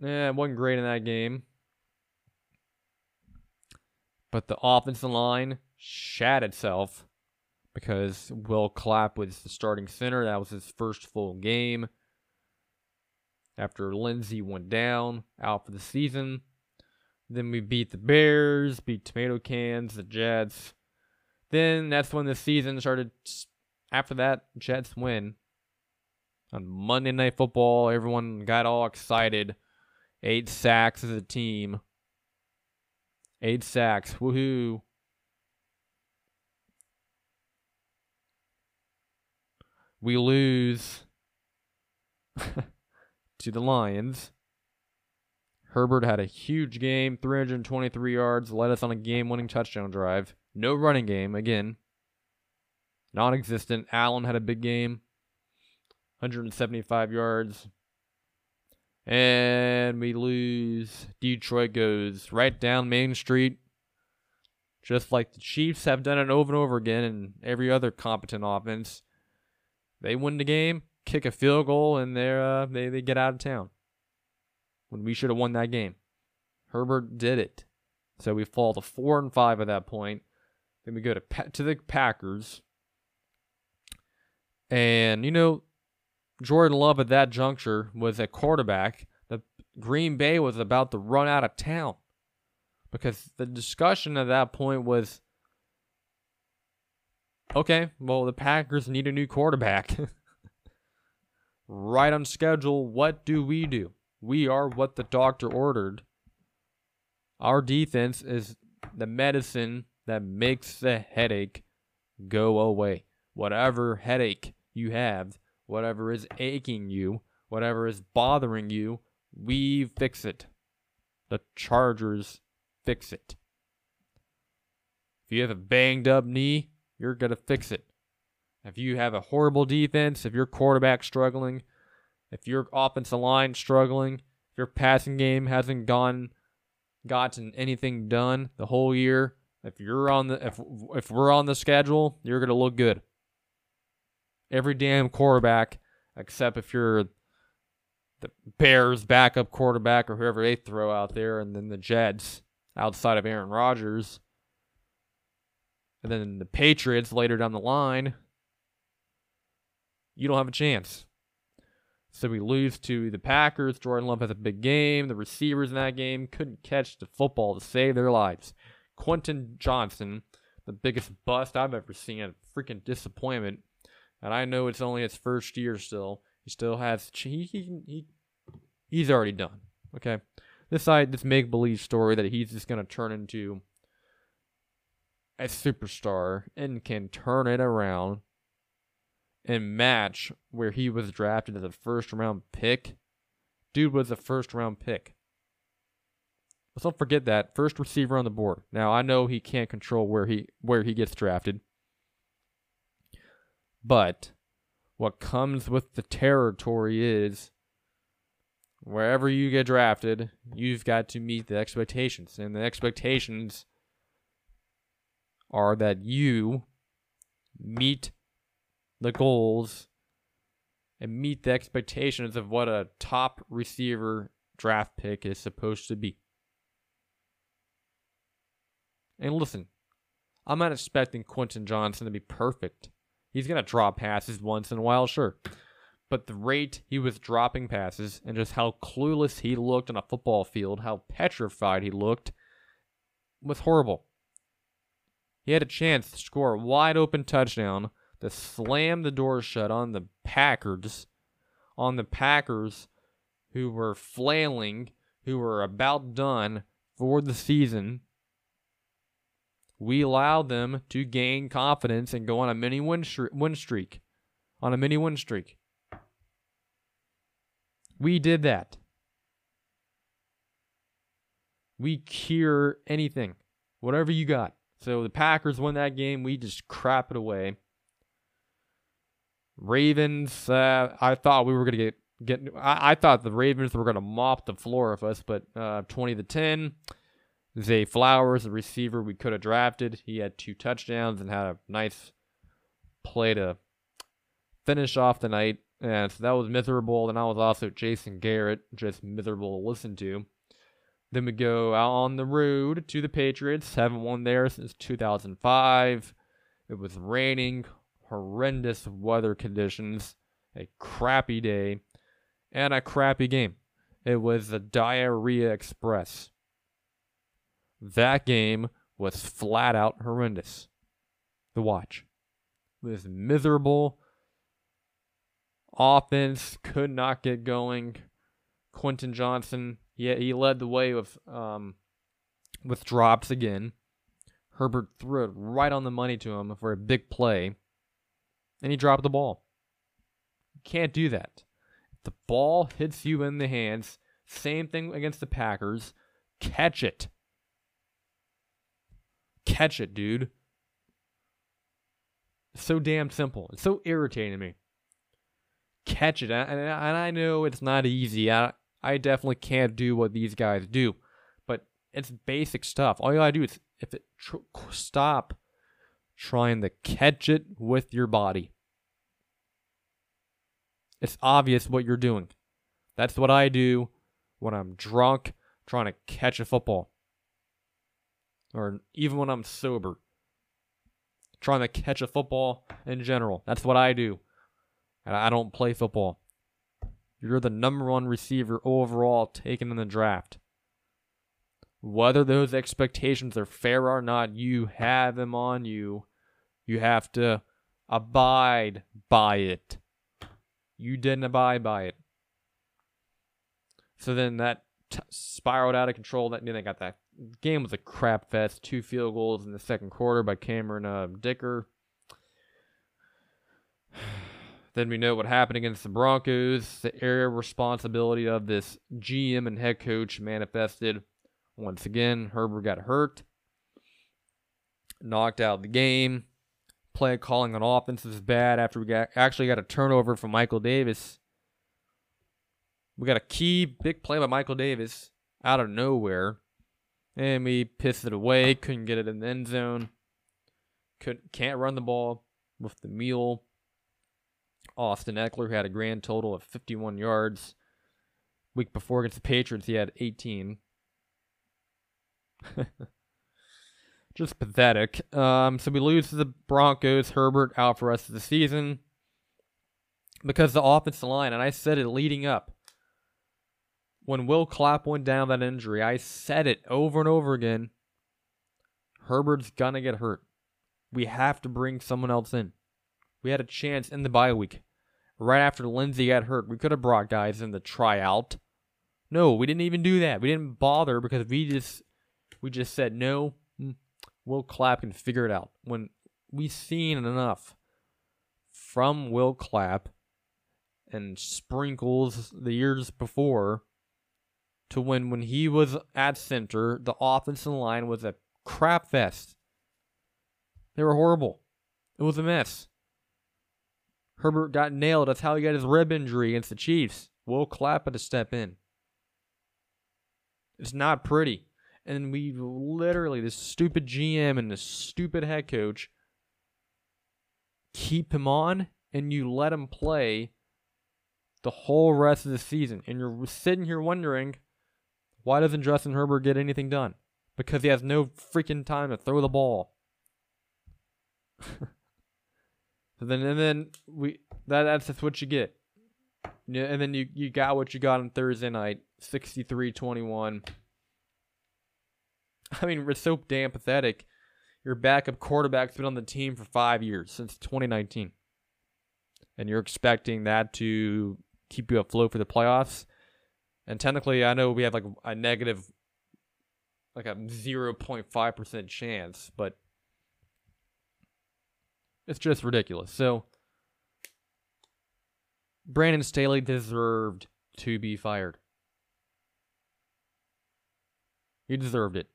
eh, wasn't great in that game. But the offensive line shat itself because Will Clapp was the starting center. That was his first full game after Linsley went down, out for the season. Then we beat the Bears, beat Tomato Cans, the Jets. Then that's when the season started after that Jets win on Monday Night Football, everyone got all excited. Eight sacks as a team. Eight sacks. Woohoo. We lose to the Lions. Herbert had a huge game, 323 yards, led us on a game winning touchdown drive. No running game, again non existent. Allen had a big game, 175 yards. And we lose. Detroit goes right down Main Street, just like the Chiefs have done it over and over again in every other competent offense. They win the game, kick a field goal, and they're, uh, they, they get out of town. When we should have won that game. Herbert did it. So we fall to 4 and 5 at that point. Then we go to, to the Packers. And, you know, Jordan Love at that juncture was a quarterback The Green Bay was about to run out of town. Because the discussion at that point was okay, well, the Packers need a new quarterback. right on schedule. What do we do? We are what the doctor ordered. Our defense is the medicine that makes the headache go away. Whatever headache you have, whatever is aching you, whatever is bothering you, we fix it. The Chargers fix it. If you have a banged up knee, you're going to fix it. If you have a horrible defense, if your quarterback struggling, if your offensive line struggling, if your passing game hasn't gone gotten anything done the whole year, if you're on the if if we're on the schedule, you're gonna look good. Every damn quarterback, except if you're the Bears backup quarterback or whoever they throw out there, and then the Jets outside of Aaron Rodgers, and then the Patriots later down the line, you don't have a chance. So we lose to the Packers. Jordan Love has a big game. The receivers in that game couldn't catch the football to save their lives. Quentin Johnston, the biggest bust I've ever seen, a freaking disappointment. And I know it's only his first year still. He still has he he, he he's already done. Okay, this side this make believe story that he's just gonna turn into a superstar and can turn it around and match where he was drafted as a first round pick. Dude was a first round pick. Let's not forget that first receiver on the board. Now I know he can't control where he where he gets drafted. But what comes with the territory is wherever you get drafted, you've got to meet the expectations. And the expectations are that you meet the goals and meet the expectations of what a top receiver draft pick is supposed to be. And listen, I'm not expecting Quentin Johnston to be perfect. He's going to drop passes once in a while, sure. But the rate he was dropping passes and just how clueless he looked on a football field, how petrified he looked, was horrible. He had a chance to score a wide open touchdown to slam the door shut on the Packers, on the Packers who were flailing, who were about done for the season. We allowed them to gain confidence and go on a mini win, win streak. On a mini win streak. We did that. We cure anything, whatever you got. So the Packers win that game. We just crap it away. Ravens, uh, I thought we were going to get get. I, I, thought the Ravens were going to mop the floor of us, but uh, twenty to ten. Zay Flowers, the receiver we could have drafted, he had two touchdowns and had a nice play to finish off the night. And so that was miserable. And I was also Jason Garrett, just miserable to listen to. Then we go out on the road to the Patriots. Haven't won there since 2005. It was raining, horrendous weather conditions, a crappy day, and a crappy game. It was the Diarrhea Express. That game was flat out horrendous The watch. It was miserable. Offense could not get going. Quentin Johnston, yeah, he led the way with um, with drops again. Herbert threw it right on the money to him for a big play and he dropped the ball. You can't do that. If the ball hits you in the hands, same thing against the Packers, catch it. Catch it, dude. So damn simple. It's so irritating to me. Catch it. And I know it's not easy. I definitely can't do what these guys do. But it's basic stuff. All you gotta do is if it tr- stop trying to catch it with your body. It's obvious what you're doing. That's what I do when I'm drunk trying to catch a football. Or even when I'm sober. Trying to catch a football in general. That's what I do. And I don't play football. You're the number one receiver overall taken in the draft. Whether those expectations are fair or not, you have them on you. You have to abide by it. You didn't abide by it. So then that t- spiraled out of control. That then they got that game was a crap fest. Two field goals in the second quarter by Cameron uh, Dicker. Then we know what happened against the Broncos. The area responsibility of this GM and head coach manifested. Once again, Herbert got hurt, knocked out of the game. Play calling on offense was bad after we got actually got a turnover from Michael Davis. We got a key big play by Michael Davis out of nowhere. And we pissed it away, couldn't get it in the end zone. Could can't run the ball with the mule. Austin Ekeler had a grand total of 51 yards. Week before against the Patriots, he had 18. Just pathetic. Um, so we lose to the Broncos. Herbert out for us of the season because the offensive line, and I said it leading up. When Will Clapp went down that injury, I said it over and over again. Herbert's gonna get hurt. We have to bring someone else in. We had a chance in the bye week. Right after Linsley got hurt, we could have brought guys in the tryout. No, we didn't even do that. We didn't bother because we just we just said no. Hmm, Will Clapp can figure it out. When we've seen enough from Will Clapp and sprinkles the years before to when when he was at center, the offensive line was a crap fest. They were horrible. It was a mess. Herbert got nailed. That's how he got his rib injury against the Chiefs. Will Clapp had to step in. It's not pretty. And we literally, this stupid GM and this stupid head coach, keep him on and you let him play the whole rest of the season. And you're sitting here wondering, why doesn't Justin Herbert get anything done? Because he has no freaking time to throw the ball. Then and then we that that's what you get. Yeah, and then you, you got what you got on Thursday night, 63-21. I mean, it's so damn pathetic. Your backup quarterback's been on the team for five years, since 2019. And you're expecting that to keep you afloat for the playoffs. And technically, I know we have like a negative, like a 0.5% chance, but it's just ridiculous. So Brandon Staley deserved to be fired. He deserved it.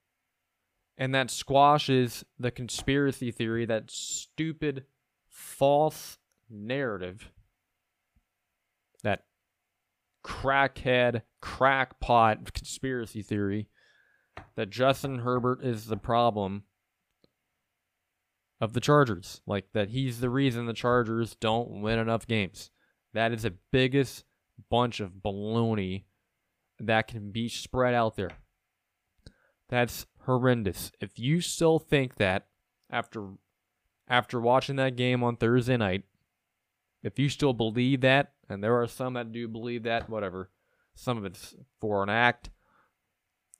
And that squashes the conspiracy theory, that stupid, false narrative, that crackhead, crackpot conspiracy theory that Justin Herbert is the problem of the Chargers. Like that he's the reason the Chargers don't win enough games. That is the biggest bunch of baloney that can be spread out there. That's horrendous. If you still think that after after watching that game on Thursday night, if you still believe that, and there are some that do believe that, whatever. Some of it's for an act.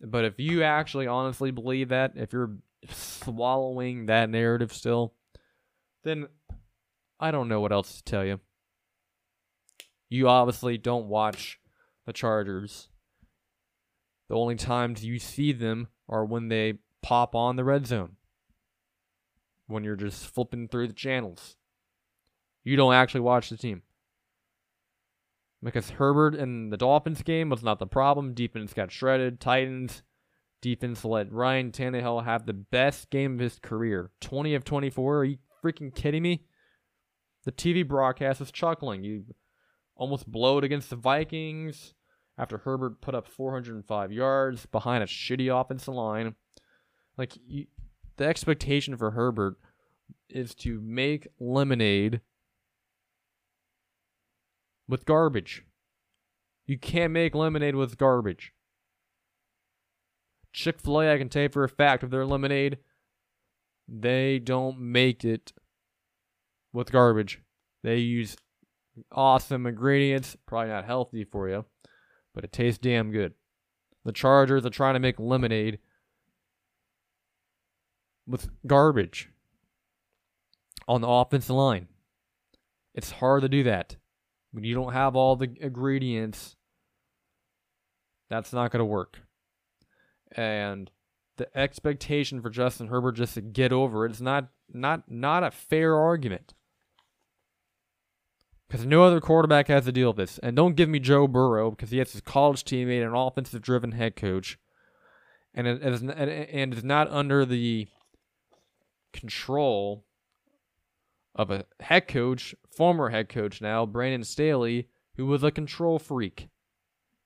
But if you actually honestly believe that, if you're swallowing that narrative still, then I don't know what else to tell you. You obviously don't watch the Chargers. The only times you see them are when they pop on the red zone. When you're just flipping through the channels. You don't actually watch the team. Because Herbert in the Dolphins game was not the problem. Defense got shredded. Titans, defense let Ryan Tannehill have the best game of his career. 20 of 24. Are you freaking kidding me? The TV broadcast is chuckling. You almost blow it against the Vikings after Herbert put up 405 yards behind a shitty offensive line. Like, you, the expectation for Herbert is to make lemonade with garbage. You can't make lemonade with garbage. Chick fil A, I can tell you for a fact, of their lemonade, they don't make it with garbage. They use awesome ingredients, probably not healthy for you, but it tastes damn good. The Chargers are trying to make lemonade with garbage on the offensive line. It's hard to do that. When you don't have all the ingredients, that's not going to work. And the expectation for Justin Herbert just to get over it is not not not a fair argument. Because no other quarterback has to deal with this. And don't give me Joe Burrow because he has his college teammate, an offensive driven head coach, and it is and is not under the control of a head coach, former head coach now, Brandon Staley, who was a control freak.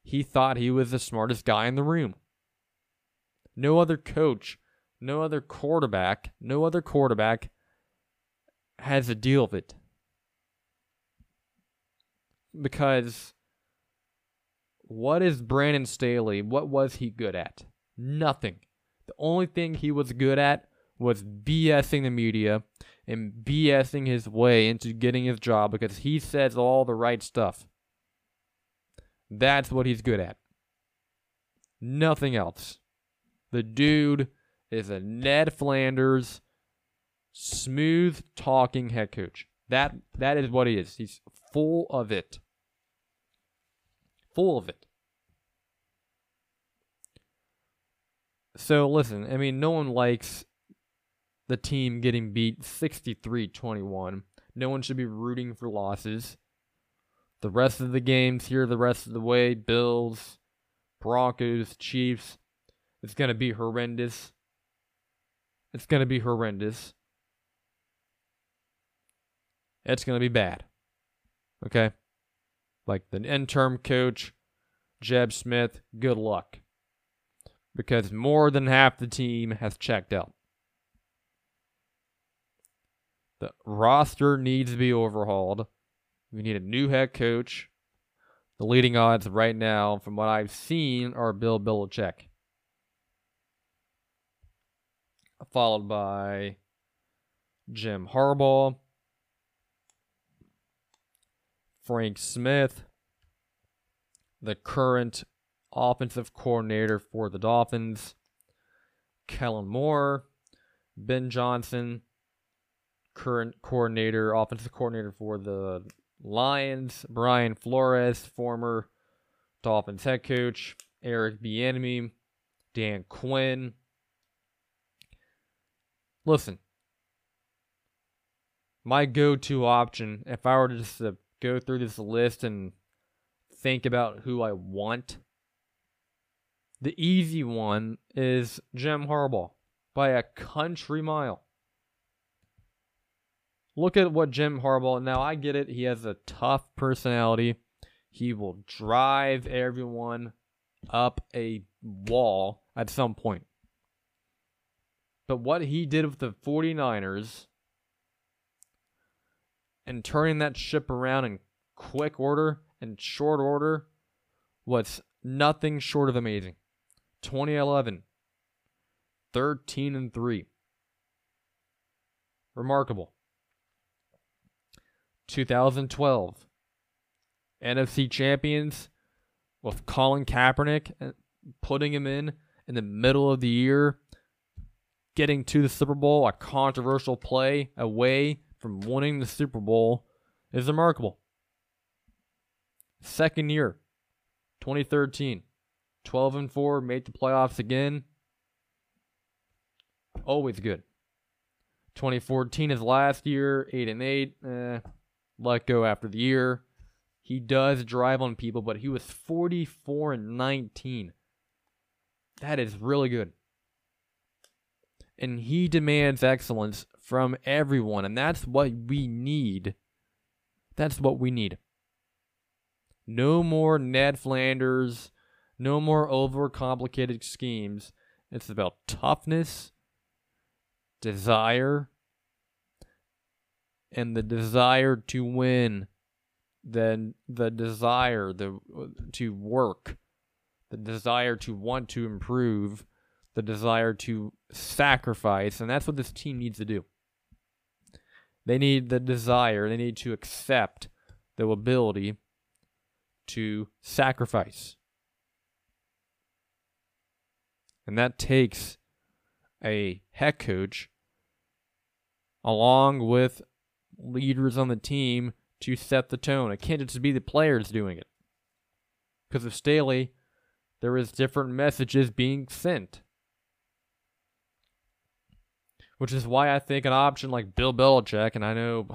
He thought he was the smartest guy in the room. No other coach, no other quarterback, no other quarterback has a deal with it. Because what is Brandon Staley? What was he good at? Nothing. The only thing he was good at was BSing the media and BSing his way into getting his job because he says all the right stuff. That's what he's good at. Nothing else. The dude is a Ned Flanders, smooth talking head coach. That that is what he is. He's full of it. Full of it. So listen, I mean, no one likes the team getting beat 63-21. No one should be rooting for losses. The rest of the games here, the rest of the way, Bills, Broncos, Chiefs, it's going to be horrendous. It's going to be horrendous. It's going to be bad. Okay? Like the interim coach, Giff Smith, good luck. Because more than half the team has checked out. The roster needs to be overhauled. We need a new head coach. The leading odds right now, from what I've seen, are Bill Belichick. Followed by Jim Harbaugh, Frank Smith, the current offensive coordinator for the Dolphins, Kellen Moore, Ben Johnson, current coordinator, offensive coordinator for the Lions, Brian Flores, former Dolphins head coach, Eric Bieniemy, Dan Quinn. Listen, my go-to option, if I were to just to go through this list and think about who I want, the easy one is Jim Harbaugh by a country mile. Look at what Jim Harbaugh. Now I get it. He has a tough personality. He will drive everyone up a wall at some point. But what he did with the 49ers and turning that ship around in quick order and short order was nothing short of amazing. 2011 13 and 3. Remarkable. 2012. NFC champions with Colin Kaepernick putting him in in the middle of the year, getting to the Super Bowl, a controversial play away from winning the Super Bowl is remarkable. Second year, 2013, 12 and 4, made the playoffs again. Always good. 2014 is last year, 8 and 8. Eh, let go after the year. He does drive on people, but he was 44 and 19. That is really good. And he demands excellence from everyone, and that's what we need. That's what we need. No more Ned Flanders, no more overcomplicated schemes. It's about toughness, desire, and the desire to win then the desire the to work the desire to want to improve the desire to sacrifice and that's what this team needs to do they need the desire they need to accept the ability to sacrifice and that takes a head coach along with leaders on the team to set the tone. It can't just be the players doing it. Because of Staley, there is different messages being sent. Which is why I think an option like Bill Belichick, and I know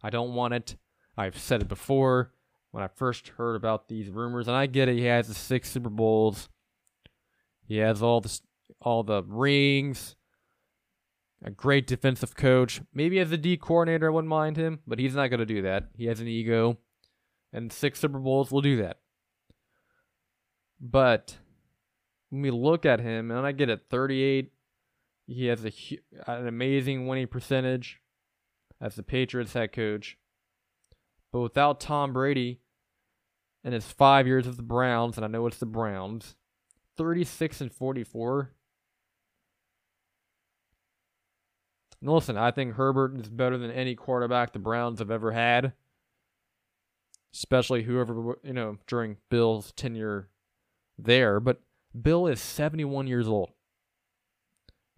I don't want it. I've said it before when I first heard about these rumors, and I get it. He has the six Super Bowls. He has all the all the rings. A great defensive coach. Maybe as a D coordinator, I wouldn't mind him, but he's not going to do that. He has an ego, and six Super Bowls will do that. But when we look at him, and I get it, 38, he has a, an amazing winning percentage as the Patriots head coach. But without Tom Brady and his five years of the Browns, and I know it's the Browns, 36 and 44. And listen, I think Herbert is better than any quarterback the Browns have ever had. Especially whoever, you know, during Bill's tenure there. But Bill is 71 years old.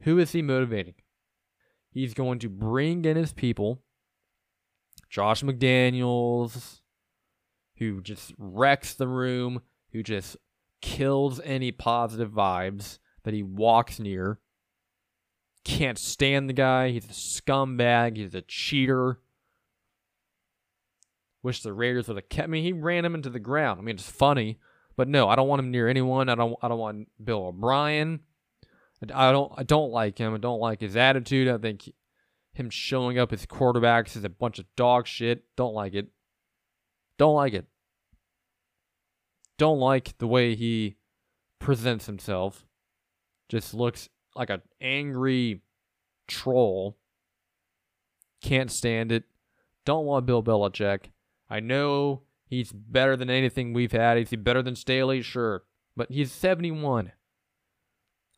Who is he motivating? He's going to bring in his people. Josh McDaniels, who just wrecks the room, who just kills any positive vibes that he walks near. Can't stand the guy. He's a scumbag. He's a cheater. Wish the Raiders would have kept me. He ran him into the ground. I mean, it's funny, but no, I don't want him near anyone. I don't. I don't want Bill O'Brien. I don't. I don't like him. I don't like his attitude. I think him showing up as quarterbacks is a bunch of dog shit. Don't like it. Don't like it. Don't like the way he presents himself. Just looks like an angry troll. Can't stand it. Don't want Bill Belichick. I know he's better than anything we've had. Is he better than Staley? Sure. But he's 71.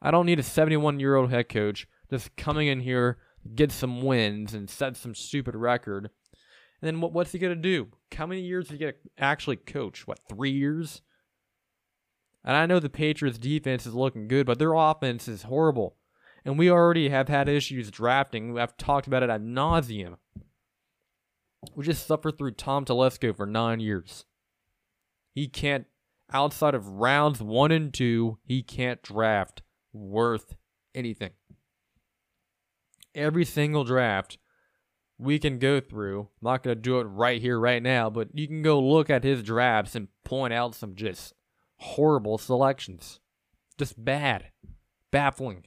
I don't need a 71 year old head coach just coming in here, get some wins, and set some stupid record. And then what, what's he going to do? How many years is he to actually coach? What, three years? And I know the Patriots' defense is looking good, but their offense is horrible. And we already have had issues drafting. I've talked about it ad nauseum. We just suffered through Tom Telesco for nine years. He can't, outside of rounds one and two, he can't draft worth anything. Every single draft we can go through, I'm not going to do it right here, right now, but you can go look at his drafts and point out some just horrible selections. Just bad. Baffling.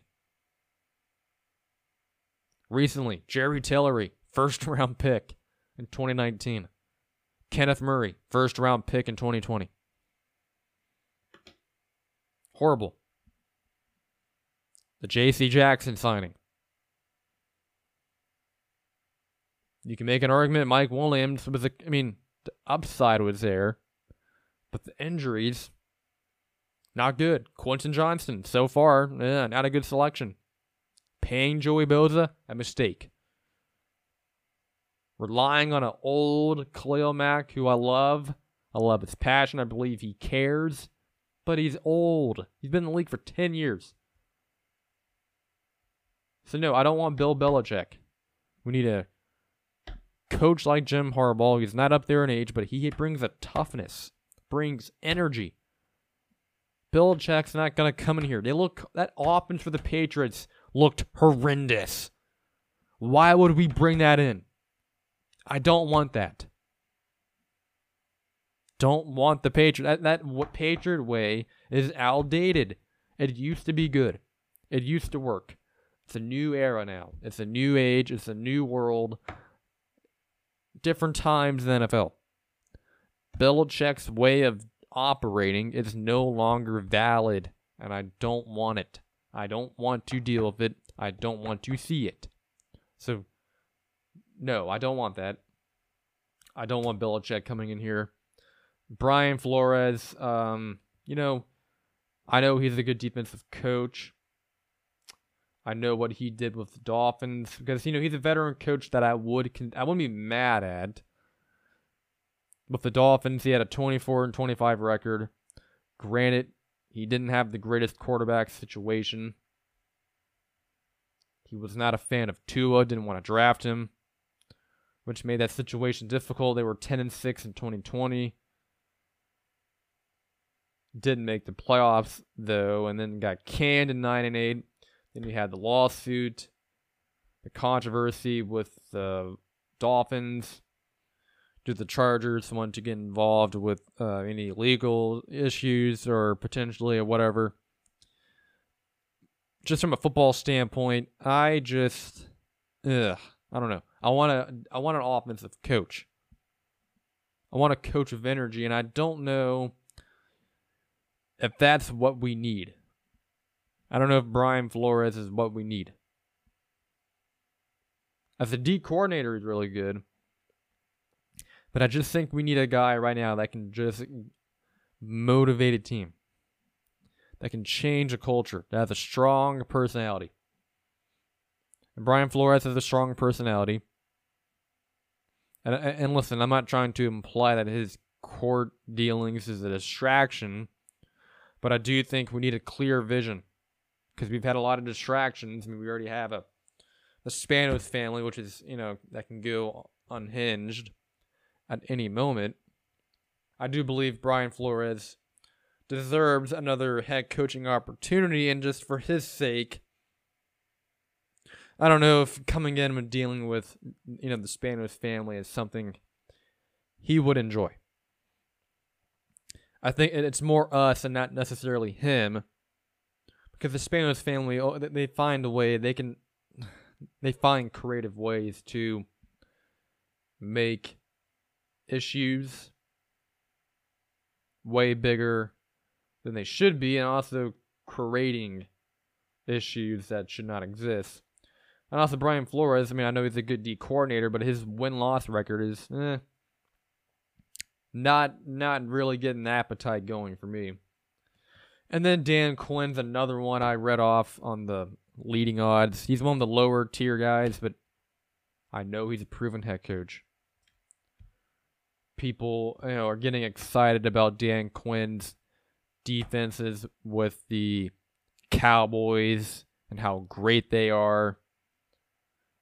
Recently, Jerry Tillery, first round pick in 2019. Kenneth Murray, first round pick in 2020. Horrible. The J.C. Jackson signing. You can make an argument Mike Williams was, a, I mean, the upside was there, but the injuries, not good. Quentin Johnston, so far, eh, not a good selection. Paying Joey Bosa, a mistake. Relying on an old Khalil Mack, who I love. I love his passion. I believe he cares. But he's old. He's been in the league for 10 years. So, no, I don't want Bill Belichick. We need a coach like Jim Harbaugh. He's not up there in age, but he brings a toughness, brings energy. Belichick's not to come in here. They look, that offense for the Patriots looked horrendous. Why would we bring that in? I don't want that. Don't want the Patriot. That, that Patriot way is outdated. It used to be good. It used to work. It's a new era now. It's a new age. It's a new world. Different times than NFL. Belichick's way of operating is no longer valid, and I don't want it. I don't want to deal with it. I don't want to see it. So, no, I don't want that. I don't want Belichick coming in here. Brian Flores, um, you know, I know he's a good defensive coach. I know what he did with the Dolphins because you know he's a veteran coach that I would con- I wouldn't be mad at. With the Dolphins, he had a 24 and 25 record. Granted, he didn't have the greatest quarterback situation. He was not a fan of Tua, didn't want to draft him, which made that situation difficult. They were 10 and 6 in 2020. Didn't make the playoffs though, and then got canned in 9 and 8. Then we had the lawsuit. the controversy with the Dolphins. Do the Chargers want to get involved with uh, any legal issues or potentially whatever? Just from a football standpoint, I just, ugh, I don't know. I want to, I want an offensive coach. I want a coach of energy, and I don't know if that's what we need. I don't know if Brian Flores is what we need. As a D coordinator, he's really good. But I just think we need a guy right now that can just motivate a team, that can change a culture, that has a strong personality. And Brian Flores has a strong personality. And, and listen, I'm not trying to imply that his court dealings is a distraction, but I do think we need a clear vision because we've had a lot of distractions. I mean, we already have a the Spanos family, which is you know that can go unhinged at any moment. I do believe Brian Flores deserves another head coaching opportunity, and just for his sake, I don't know if coming in and dealing with you know the Spanos family is something he would enjoy. I think it's more us and not necessarily him, because the Spanos family oh, they find a way they can they find creative ways to make issues way bigger than they should be and also creating issues that should not exist. And also Brian Flores, I mean I know he's a good D coordinator, but his win loss record is eh, not not really getting the appetite going for me. And then Dan Quinn's another one I read off on the leading odds. He's one of the lower tier guys, but I know he's a proven head coach people you know are getting excited about Dan Quinn's defenses with the Cowboys and how great they are.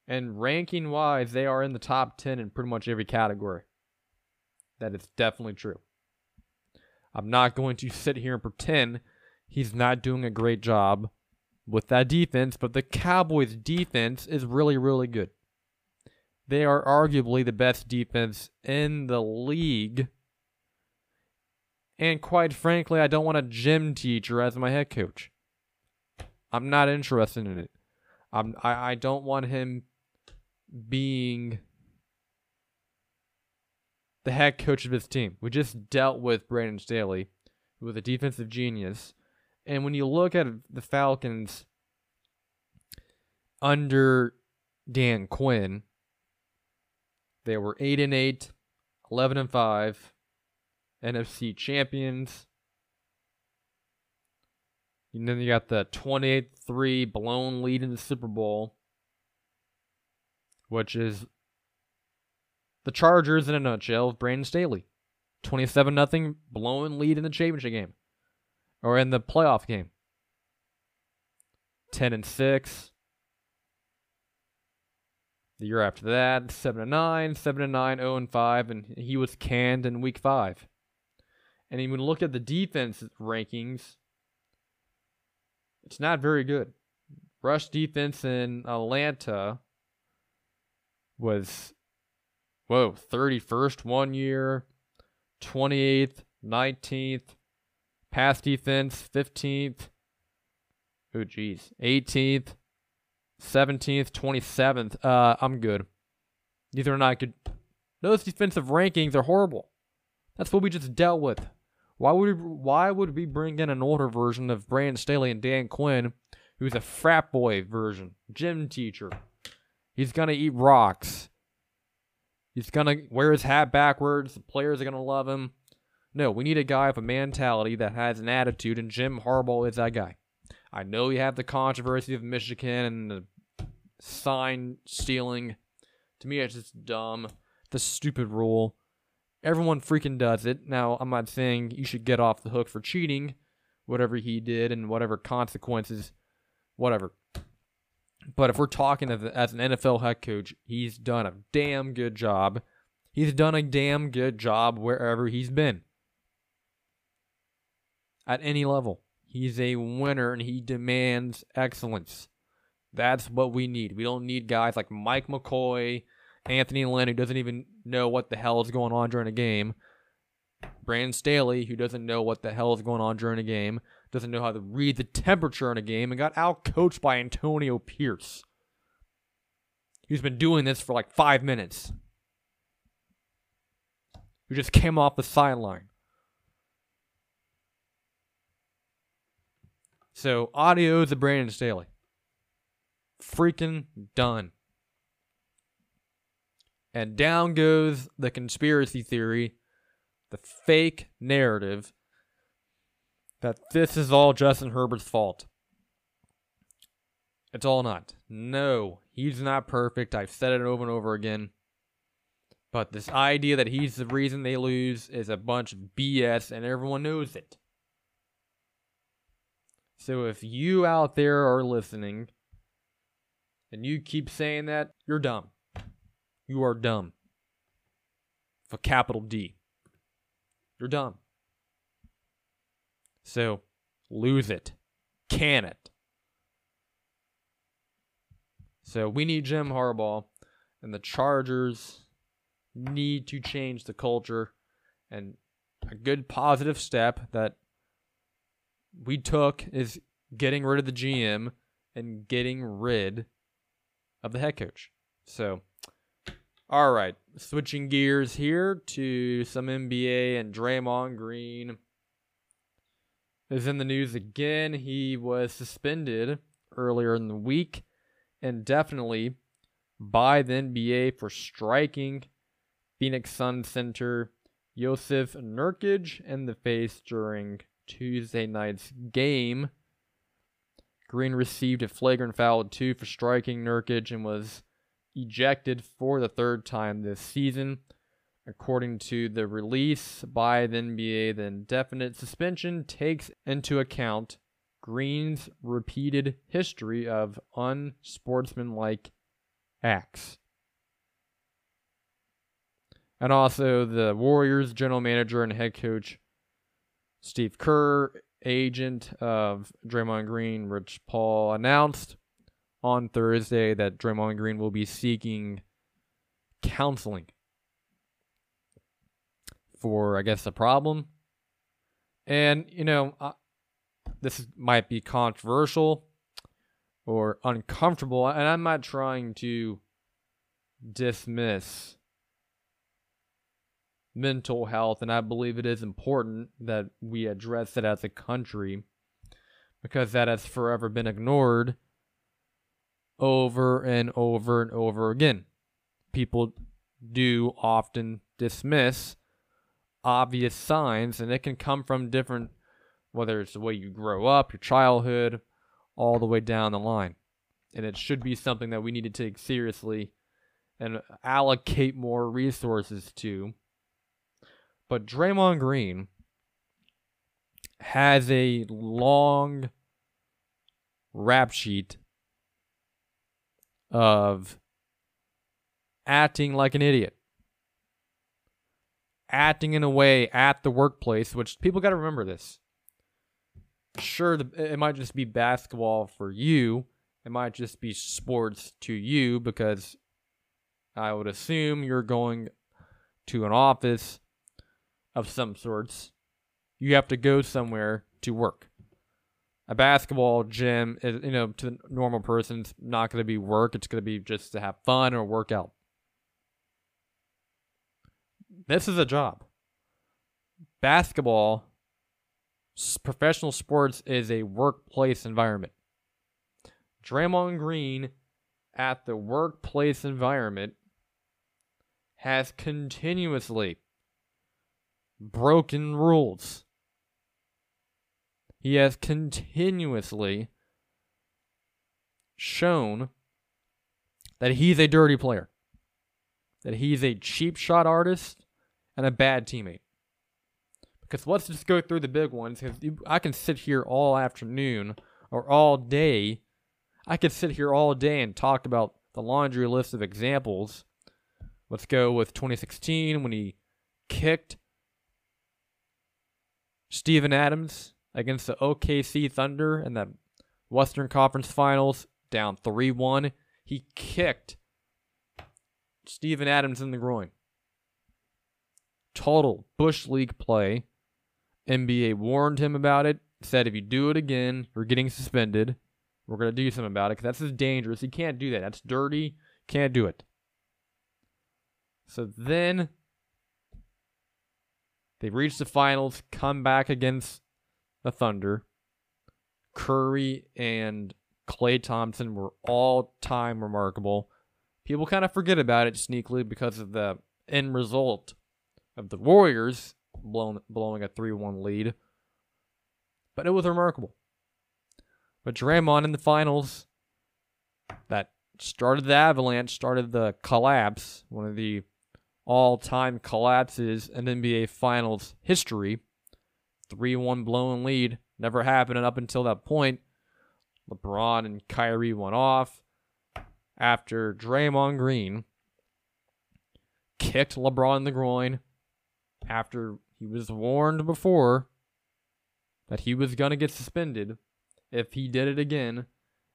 And ranking wise, they are in the top 10 in pretty much every category. That is definitely true. I'm not going to sit here and pretend he's not doing a great job with that defense, but the Cowboys' defense is really, really good. They are arguably the best defense in the league. And quite frankly, I don't want a gym teacher as my head coach. I'm not interested in it. I'm, I, I don't want him being the head coach of his team. We just dealt with Brandon Staley, who was a defensive genius. And when you look at the Falcons under Dan Quinn, they were 8 and 8, 11 and 5, NFC champions. And then you got the 28-3 blown lead in the Super Bowl, which is the Chargers in a nutshell of Brandon Staley. 27 nothing blown lead in the championship game or in the playoff game. 10 and 6. The year after that, 7 and 9, 7 and 9, 0 and 5, and he was canned in week 5. And even look at the defense rankings, it's not very good. Rush defense in Atlanta was, whoa, 31st one year, 28th, 19th, pass defense 15th, oh geez, 18th, 17th, 27th. Uh, I'm good. These are not good. Those defensive rankings are horrible. That's what we just dealt with. Why would we, why would we bring in an older version of Brandon Staley and Dan Quinn, who's a frat boy version, gym teacher? He's gonna eat rocks. He's gonna wear his hat backwards. The players are gonna love him. No, we need a guy with a mentality that has an attitude, and Jim Harbaugh is that guy. I know you have the controversy of Michigan and the sign stealing. To me, it's just dumb. The stupid rule. Everyone freaking does it. Now, I'm not saying you should get off the hook for cheating, whatever he did, and whatever consequences, whatever. But if we're talking as, as an NFL head coach, he's done a damn good job. He's done a damn good job wherever he's been. At any level. He's a winner and he demands excellence. That's what we need. We don't need guys like Mike McCoy, Anthony Lynn, who doesn't even know what the hell is going on during a game. Brandon Staley, who doesn't know what the hell is going on during a game, doesn't know how to read the temperature in a game, and got out coached by Antonio Pierce. He's been doing this for like five minutes. Who just came off the sideline. So, audio the Brandon Staley. Freaking done. And down goes the conspiracy theory, the fake narrative that this is all Justin Herbert's fault. It's all not. No, he's not perfect. I've said it over and over again. But this idea that he's the reason they lose is a bunch of BS, and everyone knows it. So if you out there are listening and you keep saying that, you're dumb. You are dumb. For capital D. You're dumb. So lose it. Can it. So we need Jim Harbaugh, and the Chargers need to change the culture. And a good positive step that we took is getting rid of the GM and getting rid of the head coach. So, all right, switching gears here to some NBA and Draymond Green is in the news again. He was suspended earlier in the week indefinitely by the NBA for striking Phoenix Sun center Jusuf Nurkic in the face during Tuesday night's game. Green received a flagrant foul two for striking Nurkic and was ejected for the third time this season. According to the release by the NBA, the indefinite suspension takes into account Green's repeated history of unsportsmanlike acts. And also, the Warriors general manager and head coach Steve Kerr, agent of Draymond Green, Rich Paul, announced on Thursday that Draymond Green will be seeking counseling for, I guess, a problem. And, you know, this might be controversial or uncomfortable, and I'm not trying to dismiss mental health, and I believe it is important that we address it as a country because that has forever been ignored over and over and over again. People do often dismiss obvious signs, and it can come from different whether it's the way you grow up, your childhood, all the way down the line. And it should be something that we need to take seriously and allocate more resources to. But Draymond Green has a long rap sheet of acting like an idiot. Acting in a way at the workplace, which people got to remember this sure it might just be basketball for you it might just be sports to you because i would assume you're going to an office of some sorts you have to go somewhere to work. A basketball gym is you know to the normal person it's not going to be work it's going to be just to have fun or work out. This is a job. Basketball professional sports is a workplace environment. Draymond Green at the workplace environment has continuously broken rules. He has continuously shown that he's a dirty player, that he's a cheap shot artist and a bad teammate. Because let's just go through the big ones. Because I can sit here all afternoon or all day. I could sit here all day and talk about the laundry list of examples. Let's go with 2016 when he kicked Steven Adams against the OKC Thunder in that Western Conference Finals down 3 1. He kicked Steven Adams in the groin. Total Bush League play. NBA warned him about it, said if you do it again, you're getting suspended. We're going to do something about it because that's just dangerous. You can't do that. That's dirty. Can't do it. So then they reach the finals, come back against the Thunder. Curry and Klay Thompson were all time remarkable. People kind of forget about it sneakily because of the end result of the Warriors blowing, blowing a 3 1 lead. But it was remarkable. But Draymond in the finals, that started the avalanche, started the collapse, one of the all time collapses in NBA Finals history. 3 1 blown lead. Never happened up until that point. LeBron and Kyrie went off after Draymond Green kicked LeBron in the groin after he was warned before that he was going to get suspended if he did it again.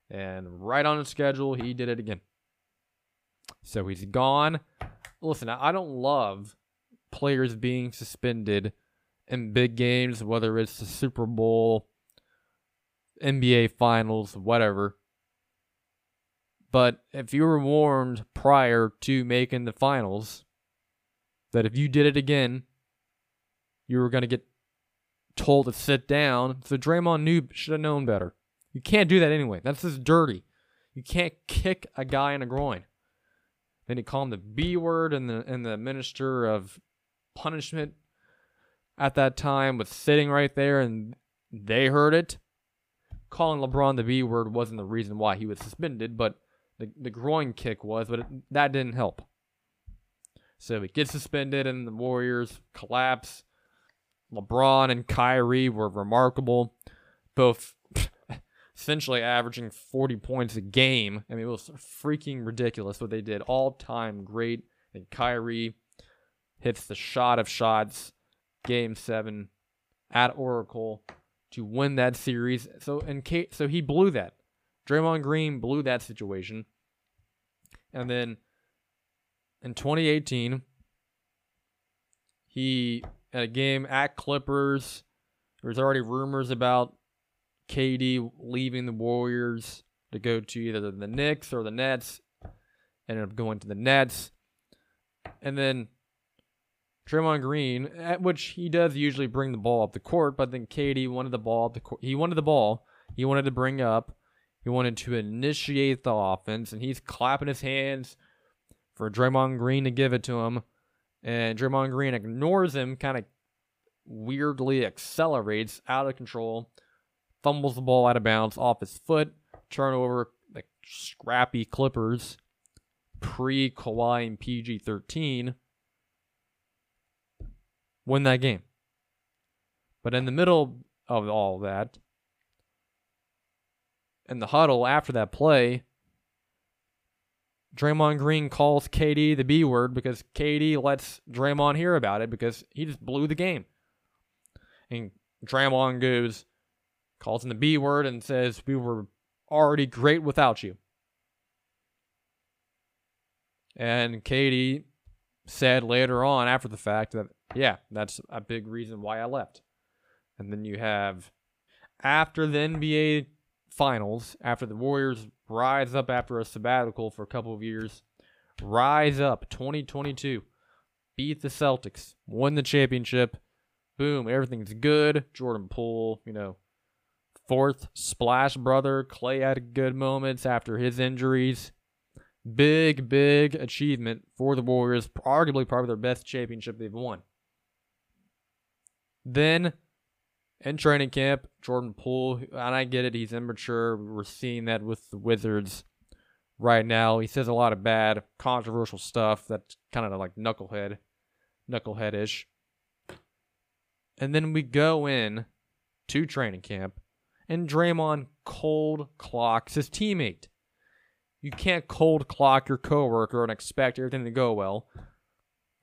And right on the schedule, he did it again. So he's gone. Listen, I don't love players being suspended in big games, whether it's the Super Bowl, NBA Finals, whatever. But if you were warned prior to making the finals that if you did it again, you were going to get told to sit down, so Draymond knew should have known better. You can't do that anyway. That's just dirty. You can't kick a guy in the groin. Then he called him the B word, and the and the minister of punishment at that time was sitting right there, and they heard it. Calling LeBron the B word wasn't the reason why he was suspended, but the the groin kick was, but it, that didn't help. So he gets suspended, and the Warriors collapse. LeBron and Kyrie were remarkable, both essentially averaging 40 points a game. I mean, it was freaking ridiculous what they did. All time great. And Kyrie hits the shot of shots, game seven at Oracle to win that series. So and Kate, so he blew that. Draymond Green blew that situation. And then in 2018, he at a game at Clippers. There's already rumors about KD leaving the Warriors to go to either the Knicks or the Nets. Ended up going to the Nets. And then Draymond Green, at which he does usually bring the ball up the court, but then KD wanted the ball up the court. He wanted the ball. He wanted to bring up. He wanted to initiate the offense, and he's clapping his hands for Draymond Green to give it to him. And Draymond Green ignores him, kind of weirdly accelerates out of control, fumbles the ball out of bounds off his foot, turnover, the scrappy Clippers, pre Kawhi and PG 13, win that game. But in the middle of all that, in the huddle after that play, Draymond Green calls KD the B word because KD lets Draymond hear about it because he just blew the game. And Draymond goes, calls him the B word and says, We were already great without you. And KD said later on after the fact that, yeah, that's a big reason why I left. And then you have, after the NBA finals, after the Warriors rise up after a sabbatical for a couple of years, rise up 2022, beat the Celtics, win the championship. Boom, everything's good. Jordan Poole, you know, fourth splash brother. Klay had good moments after his injuries. Big, big achievement for the Warriors. Arguably, probably their best championship they've won. Then in training camp, Jordan Poole, and I get it, he's immature. We're seeing that with the Wizards right now. He says a lot of bad, controversial stuff that's kind of like knucklehead, knucklehead-ish. And then we go in to training camp, and Draymond cold clocks his teammate. You can't cold clock your coworker and expect everything to go well.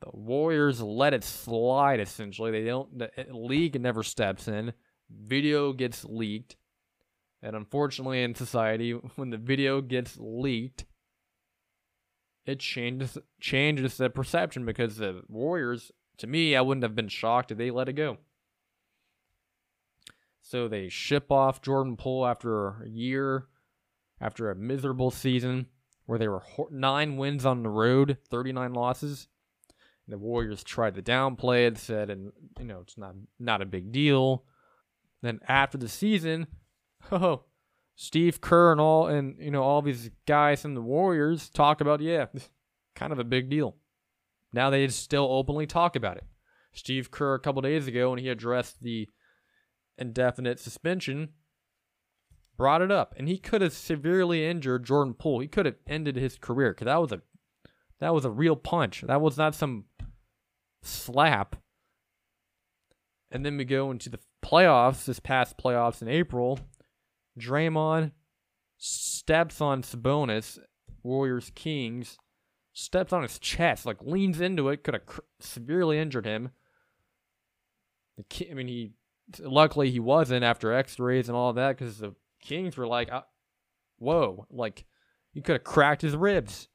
The Warriors let it slide essentially. They don't the eh, league never steps in. Video gets leaked. And unfortunately, in society, when the video gets leaked, it changes changes the perception because the Warriors, to me, I wouldn't have been shocked if they let it go. So they ship off Jordan Poole after a year, after a miserable season where they were nine wins on the road, 39 losses. The Warriors tried to downplay it, said, and you know it's not not a big deal. Then after the season, oh, Steve Kerr and all and you know all these guys from the Warriors talk about yeah, kind of a big deal. Now they still openly talk about it. Steve Kerr a couple days ago when he addressed the indefinite suspension brought it up and he could have severely injured Jordan Poole. He could have ended his career cuz that was a that was a real punch. That was not some slap. And then we go into the playoffs, this past playoffs in April. Draymond steps on Sabonis, Warriors Kings, steps on his chest, like leans into it, could have cr- severely injured him. I mean, he luckily he wasn't after X-rays and all that because the Kings were like, uh, "Whoa!" Like he could have cracked his ribs.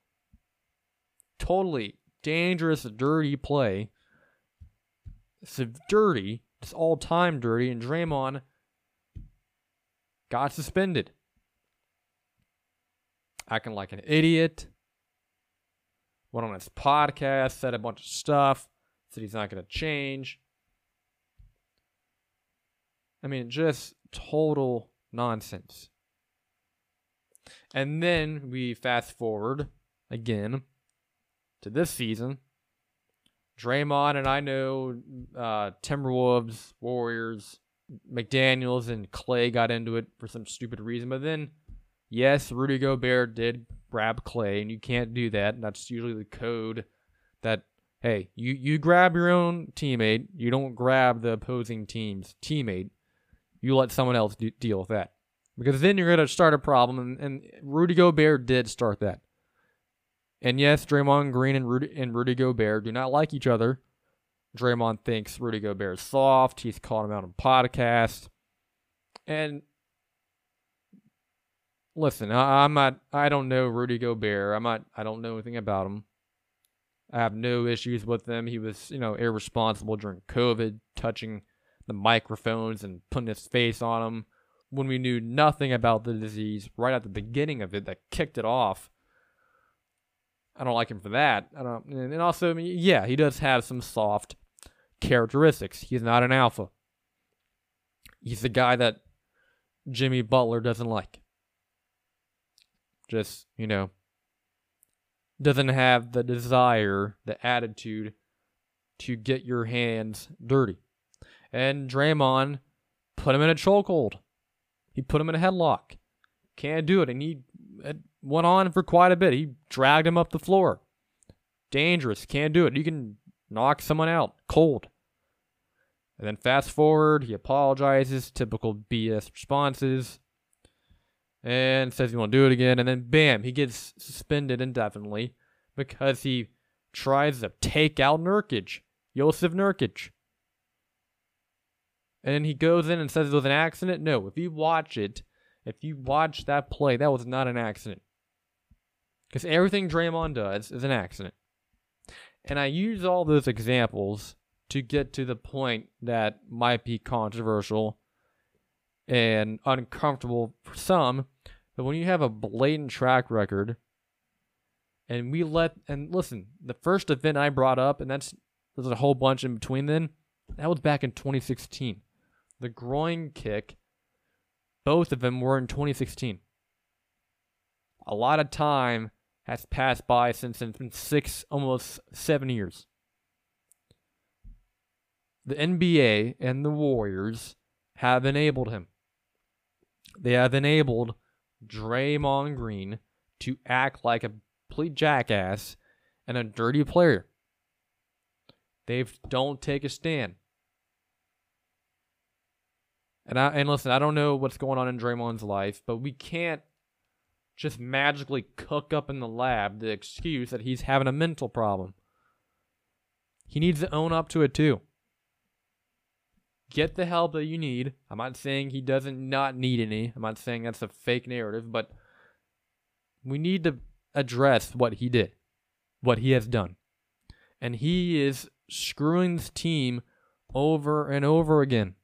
Totally dangerous, dirty play. It's a dirty. It's all time dirty. And Draymond got suspended. Acting like an idiot. Went on his podcast, said a bunch of stuff, said he's not going to change. I mean, just total nonsense. And then we fast forward again to this season. Draymond and I know uh, Timberwolves, Warriors, McDaniels, and Klay got into it for some stupid reason. But then, yes, Rudy Gobert did grab Klay, and you can't do that. And that's usually the code that hey, you you grab your own teammate, you don't grab the opposing team's teammate. You let someone else deal with that because then you're gonna start a problem. And, and Rudy Gobert did start that. And yes, Draymond Green and Rudy, and Rudy Gobert do not like each other. Draymond thinks Rudy Gobert is soft. He's called him out on podcasts. And listen, I, I'm not. I don't know Rudy Gobert. I'm not. I don't know anything about him. I have no issues with him. He was, you know, irresponsible during COVID, touching the microphones and putting his face on them when we knew nothing about the disease right at the beginning of it that kicked it off. I don't like him for that. I don't, and also, I mean, yeah, he does have some soft characteristics. He's not an alpha. He's the guy that Jimmy Butler doesn't like. Just, you know, doesn't have the desire, the attitude to get your hands dirty. And Draymond put him in a chokehold. He put him in a headlock. Can't do it. And he went on for quite a bit. He dragged him up the floor. Dangerous. Can't do it. You can knock someone out cold. And then fast forward, he apologizes, typical BS responses, and says he won't do it again. And then bam, he gets suspended indefinitely because he tries to take out Nurkic, Jusuf Nurkic. And then he goes in and says it was an accident. No, if you watch it, if you watch that play, that was not an accident. Because everything Draymond does is an accident. And I use all those examples to get to the point that might be controversial and uncomfortable for some. But when you have a blatant track record, and we let, and listen, the first event I brought up, and that's, there's a whole bunch in between then, that was back in 2016. The groin kick both of them were in 2016. A lot of time has passed by since been six, almost seven years. The NBA and the Warriors have enabled him. They have enabled Draymond Green to act like a complete jackass and a dirty player. They don't take a stand. And I and listen, I don't know what's going on in Draymond's life, but we can't just magically cook up in the lab the excuse that he's having a mental problem. He needs to own up to it too. get the help that you need. I'm not saying he doesn't not need any. I'm not saying that's a fake narrative, but we need to address what he did, what he has done. And he is screwing this team over and over again.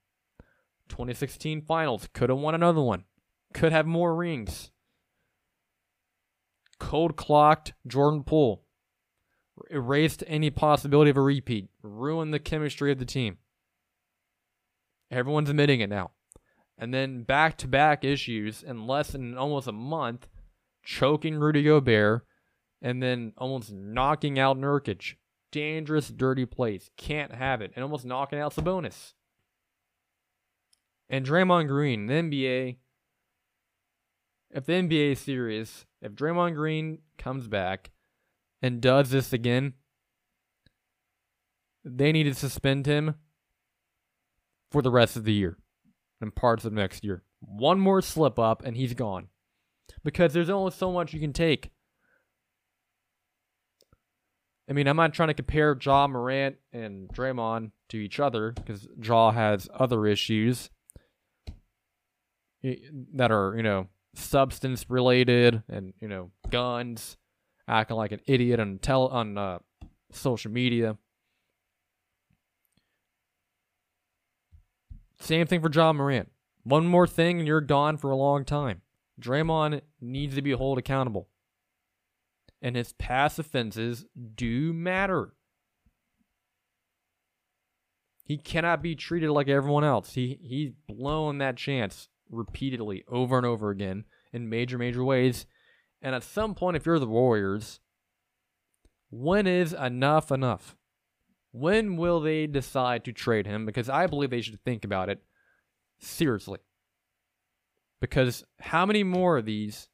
2016 finals, could have won another one, could have more rings. Cold clocked Jordan Poole, erased any possibility of a repeat, ruined the chemistry of the team. Everyone's admitting it now. And then back to back issues in less than almost a month, choking Rudy Gobert, and then almost knocking out Nurkic. Dangerous, dirty plays. Can't have it. And almost knocking out Sabonis. And Draymond Green, the NBA. If the NBA is serious, if Draymond Green comes back and does this again, they need to suspend him for the rest of the year and parts of next year. One more slip up and he's gone. Because there's only so much you can take. I mean, I'm not trying to compare Ja Morant and Draymond to each other because Ja has other issues that are, you know, substance related and, you know, guns, acting like an idiot on tele- on uh, social media. Same thing for Ja Morant. One more thing and you're gone for a long time. Draymond needs to be held accountable. And his past offenses do matter. He cannot be treated like everyone else. He he's blown that chance repeatedly over and over again in major major ways. And at some point if you're the Warriors, when is enough enough? When will they decide to trade him? Because I believe they should think about it seriously. Because how many more of these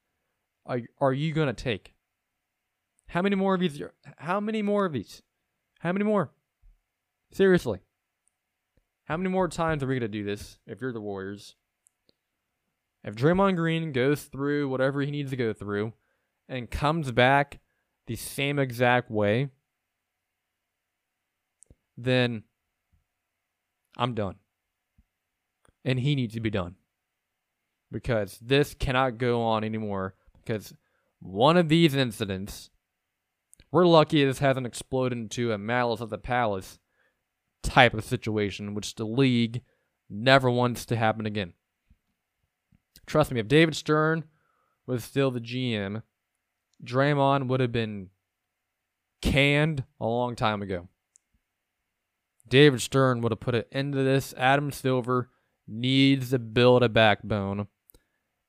are, are you going to take? How many more of these? How many more of these? How many more? Seriously. How many more times are we going to do this if you're the Warriors? If Draymond Green goes through whatever he needs to go through and comes back the same exact way, then I'm done. And he needs to be done. Because this cannot go on anymore. Because one of these incidents, we're lucky this hasn't exploded into a malice at the palace type of situation, which the league never wants to happen again. Trust me, if David Stern was still the GM, Draymond would have been canned a long time ago. David Stern would have put an end to this. Adam Silver needs to build a backbone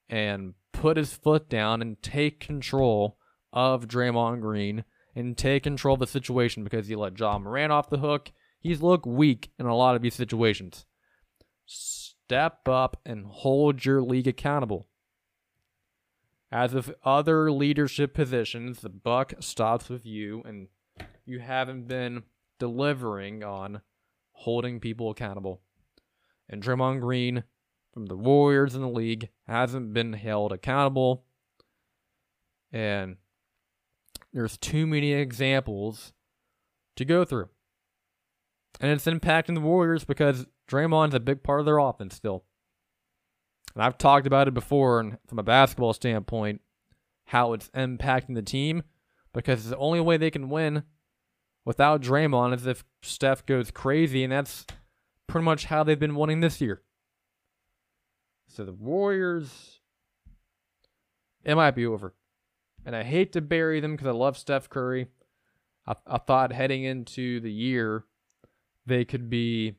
and put his foot down and take control of Draymond Green and take control of the situation because he let Ja Morant off the hook. He's looked weak in a lot of these situations. Step up and hold your league accountable. As with other leadership positions, the buck stops with you, and you haven't been delivering on holding people accountable. And Draymond Green from the Warriors in the league hasn't been held accountable. And there's too many examples to go through. And it's impacting the Warriors because Draymond's a big part of their offense still. And I've talked about it before and from a basketball standpoint, how it's impacting the team because the only way they can win without Draymond is if Steph goes crazy, and that's pretty much how they've been winning this year. So the Warriors, it might be over. And I hate to bury them because I love Steph Curry. I, I thought heading into the year, they could be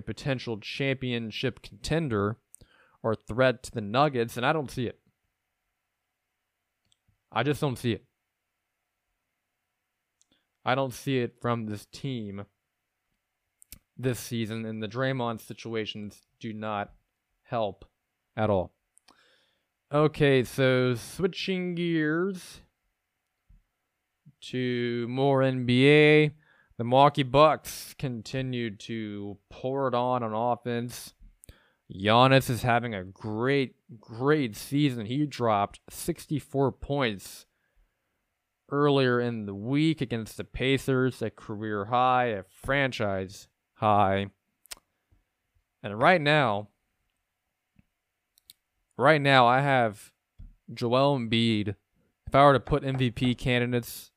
a potential championship contender or threat to the Nuggets, and I don't see it. I just don't see it. I don't see it from this team this season, and the Draymond situations do not help at all. Okay, so switching gears to more NBA. The Milwaukee Bucks continued to pour it on on offense. Giannis is having a great, great season. He dropped 64 points earlier in the week against the Pacers, a career high, a franchise high. And right now, right now I have Joel Embiid. If I were to put MVP candidates,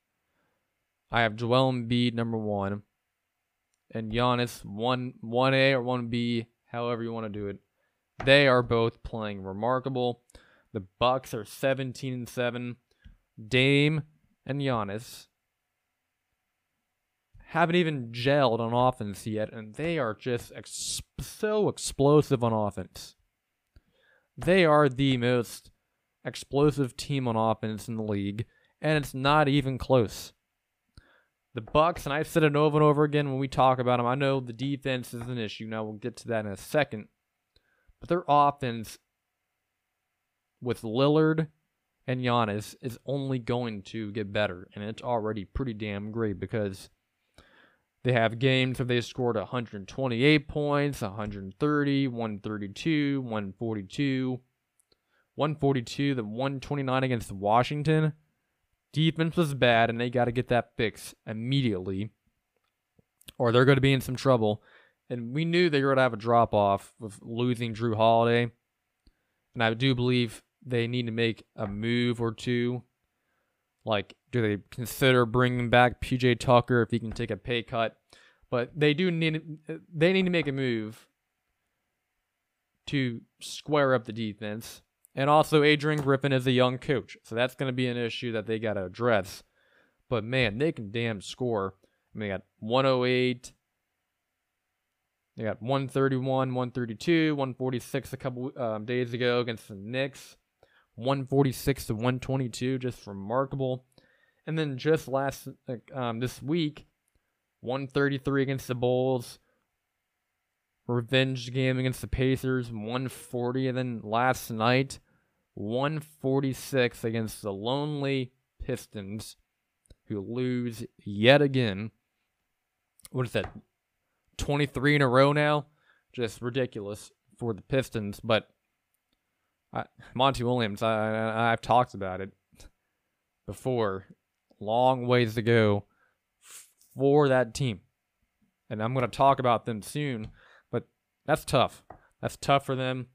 I have Joel Embiid number one, and Giannis one one A or one B, however you want to do it. They are both playing remarkable. The Bucks are 17 and 7. Dame and Giannis haven't even gelled on offense yet, and they are just ex- so explosive on offense. They are the most explosive team on offense in the league, and it's not even close. The Bucks, and I've said it over and over again when we talk about them. I know the defense is an issue. Now we'll get to that in a second, but their offense with Lillard and Giannis is only going to get better, and it's already pretty damn great because they have games where they scored 128 points, 130, 132, 142, 142, the 129 against Washington. Defense was bad, and they got to get that fixed immediately, or they're going to be in some trouble. And we knew they were going to have a drop off with losing Jrue Holiday. And I do believe they need to make a move or two. Like, do they consider bringing back PJ Tucker if he can take a pay cut? But they do need they need to make a move to square up the defense. And also, Adrian Griffin is a young coach, so that's going to be an issue that they got to address. But man, they can damn score. I mean, they got 108. They got 131, 132, 146 a couple um, days ago against the Knicks. 146 to 122, just remarkable. And then just last um, this week, 133 against the Bulls. Revenge game against the Pacers, 140. And then last night, 146 against the lonely Pistons, who lose yet again. What is that? 23 in a row now? Just ridiculous for the Pistons. But I, Monty Williams, I, I I've talked about it before. Long ways to go for that team, and I'm going to talk about them soon. But that's tough. That's tough for them.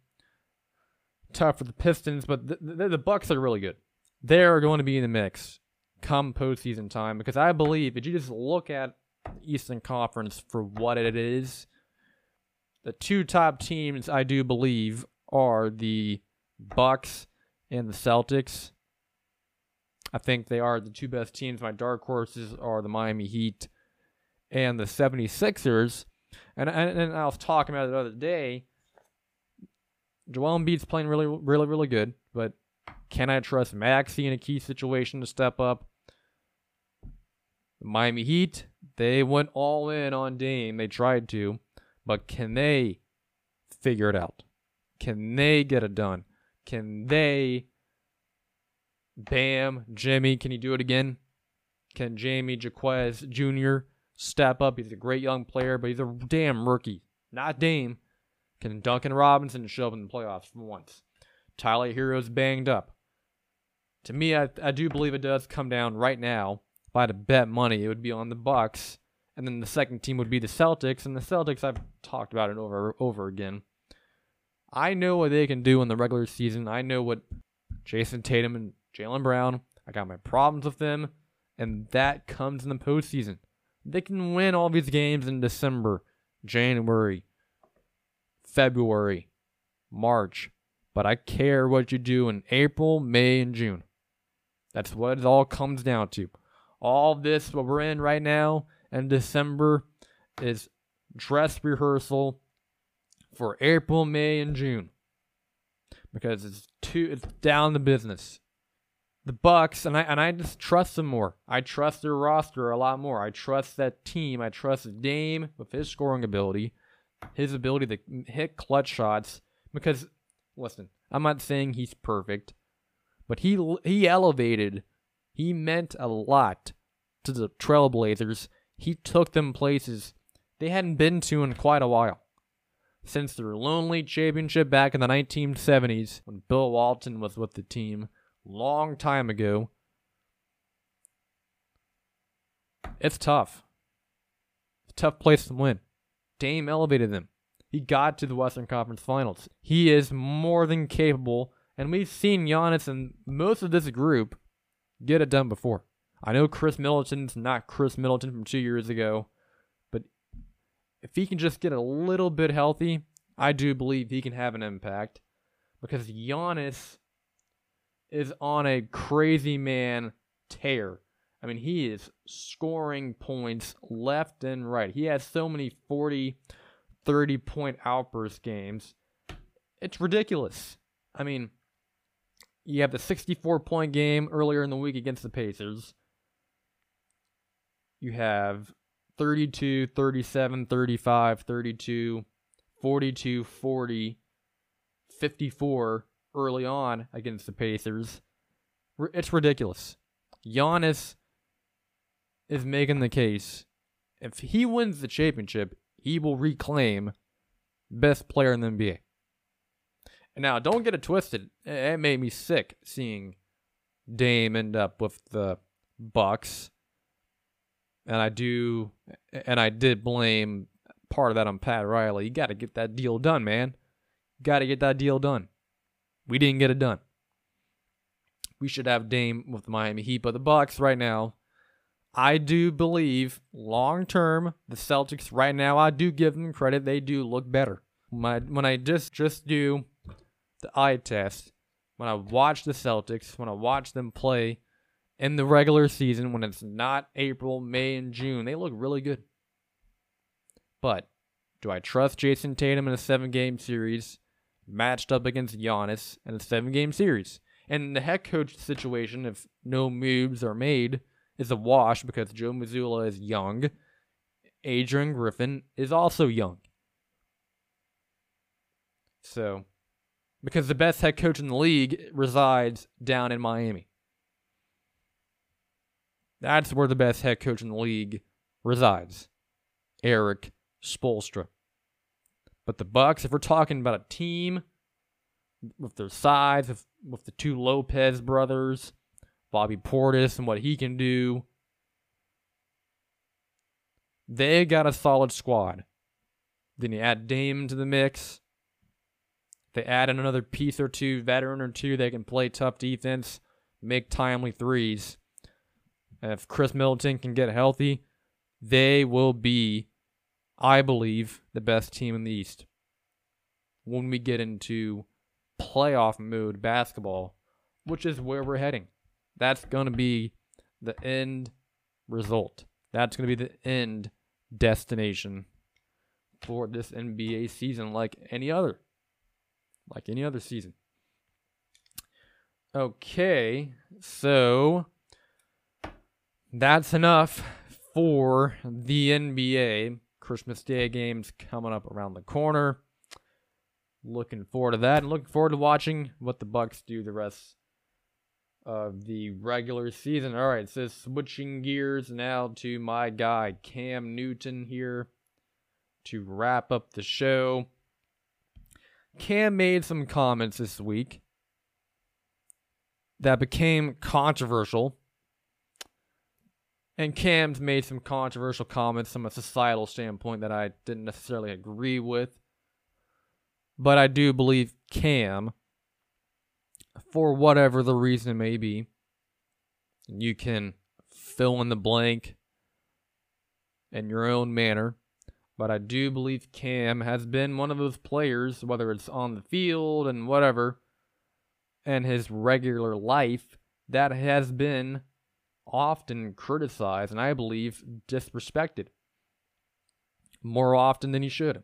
Tough for the Pistons, but the, the, the Bucks are really good. They're going to be in the mix come postseason time because I believe if you just look at Eastern Conference for what it is, the two top teams I do believe are the Bucks and the Celtics. I think they are the two best teams. My dark horses are the Miami Heat and the 76ers. And, and, and I was talking about it the other day. Joel Embiid's playing really, really, really good, but can I trust Maxey in a key situation to step up? Miami Heat, they went all in on Dame. They tried to, but can they figure it out? Can they get it done? Can they Bam, Jimmy, can he do it again? Can Jaime Jaquez Jr. step up? He's a great young player, but he's a damn rookie. Not Dame. Can Duncan Robinson show up in the playoffs for once? Tyler Herro's banged up. To me, I, I do believe it does come down right now. If I had to bet money, it would be on the Bucks, and then the second team would be the Celtics. And the Celtics, I've talked about it over over again. I know what they can do in the regular season. I know what Jayson Tatum and Jaylen Brown. I got my problems with them, and that comes in the postseason. They can win all these games in December, January, February, March, but I care what you do in April, May, and June. That's what it all comes down to. All this, what we're in right now in December, is dress rehearsal for April, May, and June because it's too it's down to business. The Bucks and I and I just trust them more. I trust their roster a lot more. I trust that team. I trust Dame with his scoring ability, his ability to hit clutch shots. Because listen, I'm not saying he's perfect, but he he elevated. He meant a lot to the Trailblazers. He took them places they hadn't been to in quite a while since their lonely championship back in the 1970s when Bill Walton was with the team long time ago. It's tough. It's a tough place to win. Dame elevated them. he got to the Western Conference Finals. He is more than capable, and we've seen Giannis and most of this group get it done before. I know Khris Middleton's not Khris Middleton from two years ago, but if he can just get a little bit healthy, I do believe he can have an impact because Giannis is on a crazy man tear. I mean, he is scoring points left and right. He has so many 40, 30 point outburst games. It's ridiculous. I mean, you have the 64 point game earlier in the week against the Pacers. You have 32, 37, 35, 32, 42, 40, 54 early on against the Pacers. It's ridiculous. Giannis is making the case. If he wins the championship, he will reclaim best player in the NBA. And now, don't get it twisted. It made me sick seeing Dame end up with the Bucks. And I do, and I did blame part of that on Pat Riley. You got to get that deal done, man. Got to get that deal done. We didn't get it done. We should have Dame with the Miami Heat, but the Bucks right now, I do believe long term the Celtics right now. I do give them credit; they do look better. My when I just just do the eye test, when I watch the Celtics, when I watch them play in the regular season, when it's not April, May, and June, they look really good. But do I trust Jayson Tatum in a seven game series matched up against Giannis in a seven game series? And the head coach situation, if no moves are made, is a wash because Joe Mazzulla is young. Adrian Griffin is also young. So, because the best head coach in the league resides down in Miami. That's where the best head coach in the league resides. Erik Spoelstra. But the Bucks, if we're talking about a team with their size, with, with the two Lopez brothers, Bobby Portis and what he can do, they got a solid squad. Then you add Dame to the mix. They add in another piece or two, veteran or two They can play tough defense, make timely threes. And if Khris Middleton can get healthy, they will be I believe, the best team in the East. When we get into playoff mode basketball, which is where we're heading, that's going to be the end result. That's going to be the end destination for this NBA season, like any other. Like any other season. Okay, so that's enough for the NBA. Christmas Day games coming up around the corner. Looking forward to that and looking forward to watching what the Bucks do the rest of the regular season. All right, so switching gears now to my guy Cam Newton here to wrap up the show. Cam made some comments this week that became controversial and Cam's made some controversial comments from a societal standpoint that I didn't necessarily agree with. But I do believe Cam, for whatever the reason may be, you can fill in the blank in your own manner. But I do believe Cam has been one of those players, whether it's on the field and whatever, and his regular life, that has been often criticized and I believe disrespected more often than he should.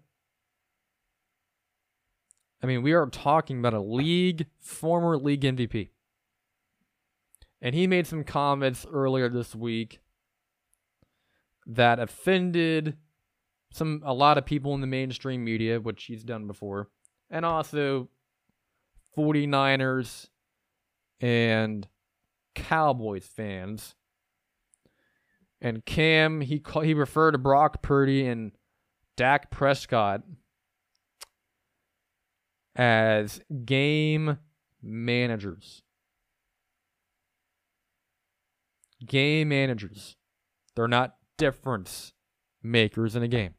I mean, we are talking about a league, former league MVP. And he made some comments earlier this week that offended some a lot of people in the mainstream media, which he's done before, and also 49ers and Cowboys fans. And Cam, he call, he referred to Brock Purdy and Dak Prescott as game managers. Game managers. They're not difference makers in a game.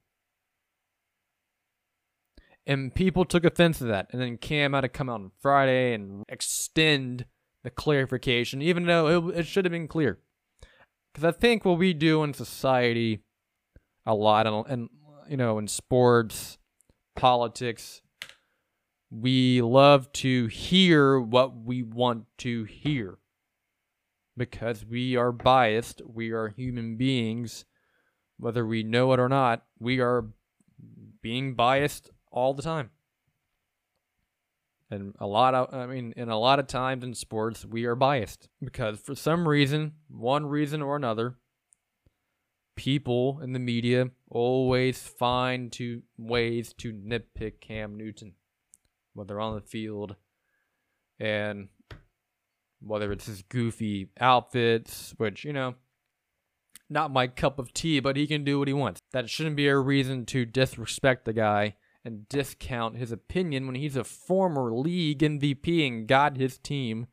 And people took offense to that. And then Cam had to come out on Friday and extend the clarification, even though it, it should have been clear. Because I think what we do in society a lot, and, and you know, in sports, politics, we love to hear what we want to hear because we are biased. We are human beings. Whether we know it or not, we are being biased all the time. And a lot of, I mean, in a lot of times in sports, we are biased because for some reason, one reason or another, people in the media always find to ways to nitpick Cam Newton, whether on the field and whether it's his goofy outfits, which, you know, not my cup of tea, but he can do what he wants. That shouldn't be a reason to disrespect the guy and discount his opinion when he's a former league MVP and got his team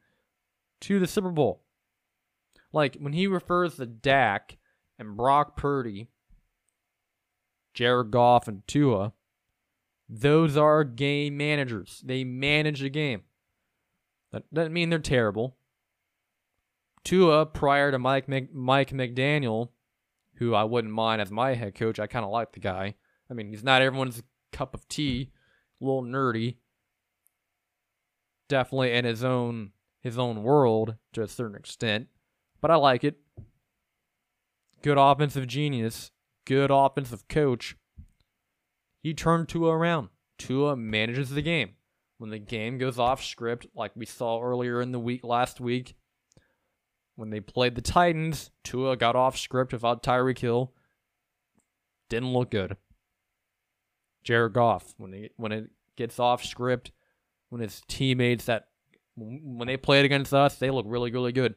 to the Super Bowl. Like when he refers to Dak and Brock Purdy, Jared Goff, and Tua, those are game managers. They manage a game. That doesn't mean they're terrible. Tua, prior to Mike Mc, Mike McDaniel, who I wouldn't mind as my head coach, I kind of like the guy. I mean, he's not everyone's cup of tea, a little nerdy. Definitely in his own his own world to a certain extent, but I like it. Good offensive genius, good offensive coach. He turned Tua around. Tua manages the game. When the game goes off script, like we saw earlier in the week last week, when they played the Titans, Tua got off script without Tyreek Hill. Didn't look good. Jared Goff, when they when it gets off script, when his teammates that when they played against us, they look really, really good.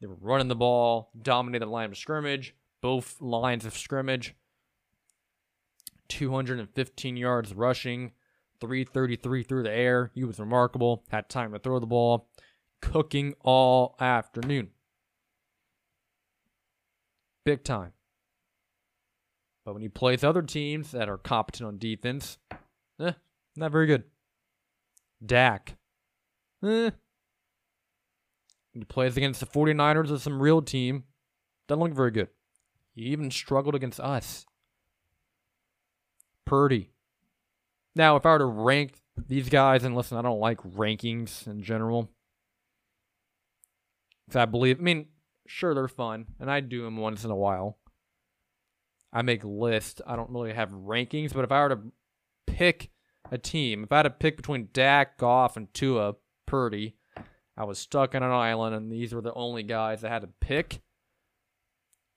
They were running the ball, dominated the line of scrimmage, both lines of scrimmage. 215 yards rushing, 333 through the air. He was remarkable. Had time to throw the ball cooking all afternoon. Big time. But when he plays other teams that are competent on defense, eh, not very good. Dak, eh. He plays against the 49ers or some real team, doesn't look very good. He even struggled against us. Purdy. Now, if I were to rank these guys, and listen, I don't like rankings in general. If I believe, I mean, sure, they're fun, and I do them once in a while. I make lists. I don't really have rankings, but if I were to pick a team, if I had to pick between Dak, Goff, and Tua, Purdy, I was stuck on an island, and these were the only guys I had to pick.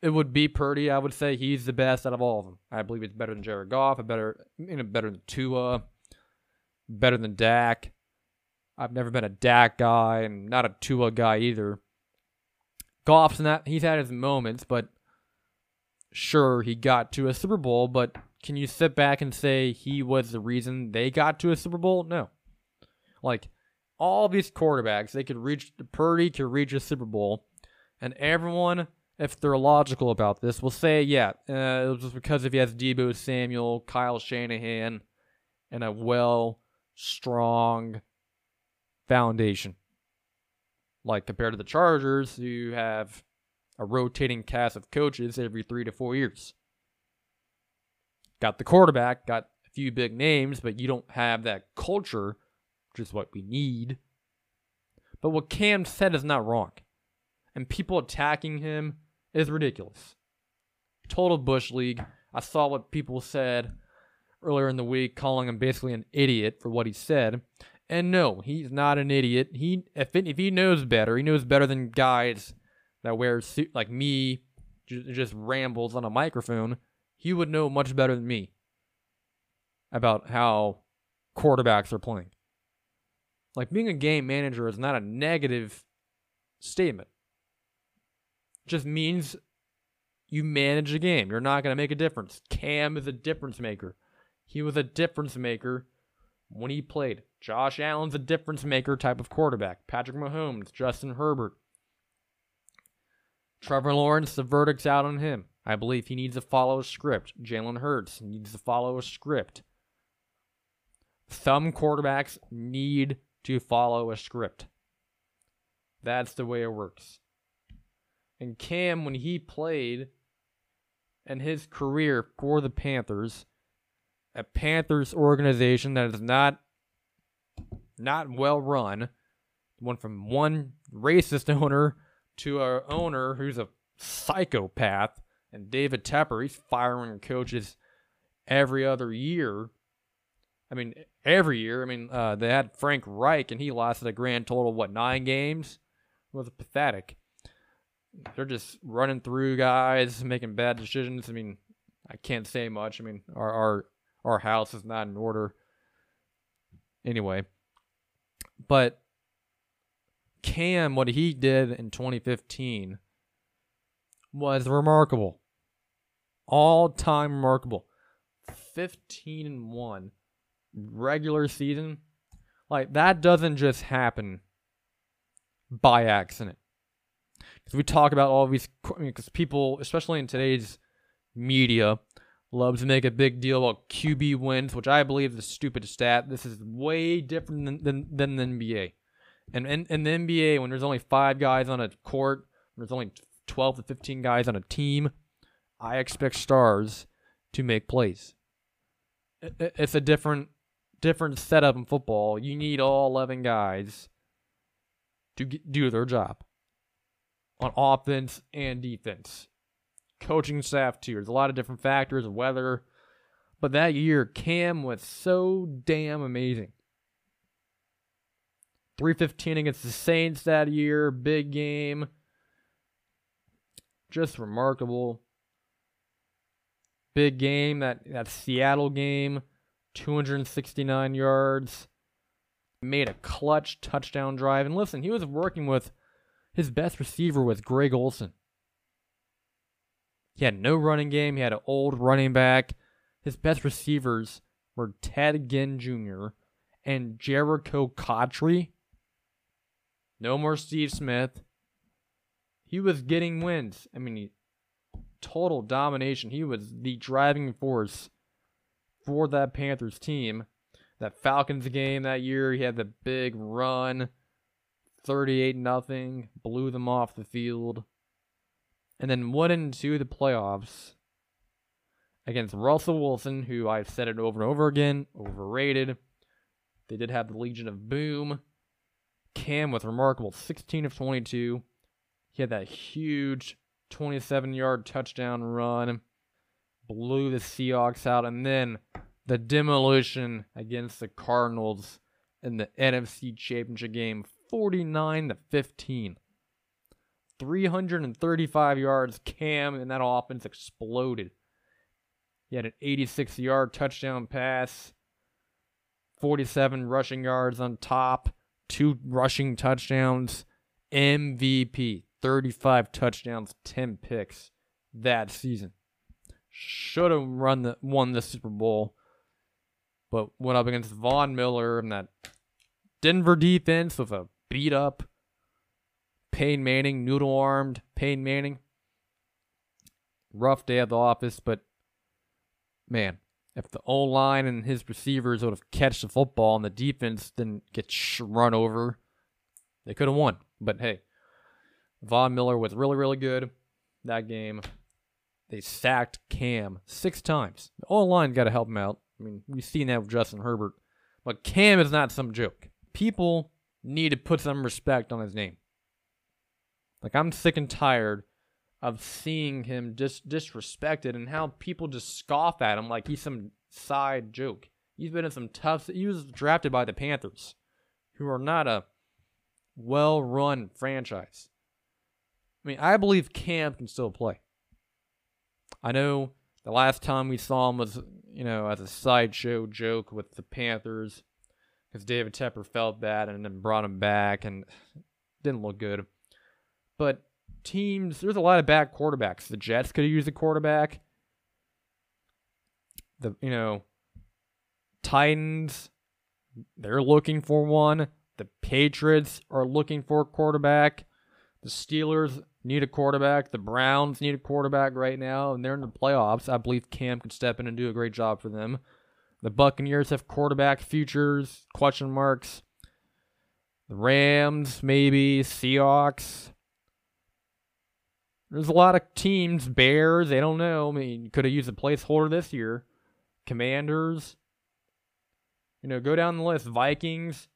It would be Purdy. I would say he's the best out of all of them. I believe it's better than Jared Goff, better, you know, better than Tua, better than Dak. I've never been a Dak guy, and not a Tua guy either. Goff's not. He's had his moments, but sure, he got to a Super Bowl, but can you sit back and say he was the reason they got to a Super Bowl? No. Like, all these quarterbacks, they could reach, Purdy could reach a Super Bowl, and everyone, if they're logical about this, we'll say, yeah, uh, it was because if he has Deebo Samuel, Kyle Shanahan, and a well, strong foundation. Like, compared to the Chargers, who have a rotating cast of coaches every three to four years. Got the quarterback, got a few big names, but you don't have that culture, which is what we need. But what Cam said is not wrong. And people attacking him is ridiculous. Total Bush League. I saw what people said earlier in the week, calling him basically an idiot for what he said. And no, he's not an idiot. He if it, if he knows better, he knows better than guys that wear suit like me, just rambles on a microphone, he would know much better than me about how quarterbacks are playing. Like being a game manager is not a negative statement. Just means you manage the game. You're not going to make a difference. Cam is a difference maker. He was a difference maker when he played. Josh Allen's a difference maker type of quarterback. Patrick Mahomes, Justin Herbert, Trevor Lawrence, the verdict's out on him. I believe he needs to follow a script. Jalen Hurts needs to follow a script. Some quarterbacks need to follow a script. That's the way it works. And Cam, when he played and his career for the Panthers, a Panthers organization that is not not well run, went from one racist owner to a owner who's a psychopath, and David Tepper, he's firing coaches every other year. I mean, every year. I mean, uh, they had Frank Reich, and he lasted a grand total of what nine games. It was pathetic. They're just running through guys, making bad decisions. I mean, I can't say much. I mean, our our our house is not in order. Anyway, but Cam, what he did in 2015 was remarkable. All time remarkable. 15 and 1 regular season. Like that doesn't just happen by accident. Because we talk about all these, because people, especially in today's media, love to make a big deal about QB wins, which I believe is a stupid stat. This is way different than, than, than the NBA. And in, in the NBA, when there's only five guys on a court, there's only 12 to 15 guys on a team, I expect stars to make plays. It's a different different setup in football. You need all 11 guys to do their job on offense and defense. Coaching staff, too. There's a lot of different factors, weather. But that year, Cam was so damn amazing. 315 against the Saints that year, big game. Just remarkable. Big game, that, that Seattle game, 269 yards. Made a clutch touchdown drive. And listen, he was working with his best receiver was Greg Olsen. He had no running game. He had an old running back. His best receivers were Ted Ginn Jr. and Jerricho Cotchery. No more Steve Smith. He was getting wins. I mean, total domination. He was the driving force for that Panthers team. That Falcons game that year, he had the big run, 38 nothing, blew them off the field. And then went into the playoffs against Russell Wilson, who I've said it over and over again, overrated. They did have the Legion of Boom. Cam with remarkable 16 of 22. He had that huge 27 yard touchdown run, blew the Seahawks out, and then the demolition against the Cardinals in the NFC Championship game 49 to 15. 335 yards. Cam and that offense exploded. He had an 86 yard touchdown pass, 47 rushing yards on top two rushing touchdowns, MVP, 35 touchdowns, 10 picks that season. Should have run the won the Super Bowl, but went up against Von Miller and that Denver defense with a beat up Peyton Manning, noodle armed Peyton Manning. Rough day at the office, but man, if the O line and his receivers would have catched the football and the defense didn't get run over, they could have won. But hey, Von Miller was really, really good that game. They sacked Cam six times. The O line got to help him out. I mean, we've seen that with Justin Herbert. But Cam is not some joke. People need to put some respect on his name. Like, I'm sick and tired of seeing him dis- disrespected and how people just scoff at him like he's some side joke. He's been in some tough. He was drafted by the Panthers, who are not a well-run franchise. I mean, I believe Cam can still play. I know the last time we saw him was, you know, as a sideshow joke with the Panthers because David Tepper felt bad and then brought him back and didn't look good. But teams, there's a lot of bad quarterbacks. The Jets could have used a quarterback. The you know Titans, they're looking for one. The Patriots are looking for a quarterback. The Steelers need a quarterback. The Browns need a quarterback right now, and they're in the playoffs. I believe Cam could step in and do a great job for them. The Buccaneers have quarterback futures, question marks. The Rams, maybe. Seahawks. There's a lot of teams. Bears, they don't know. I mean, could have used a placeholder this year. Commanders. You know, go down the list. Vikings.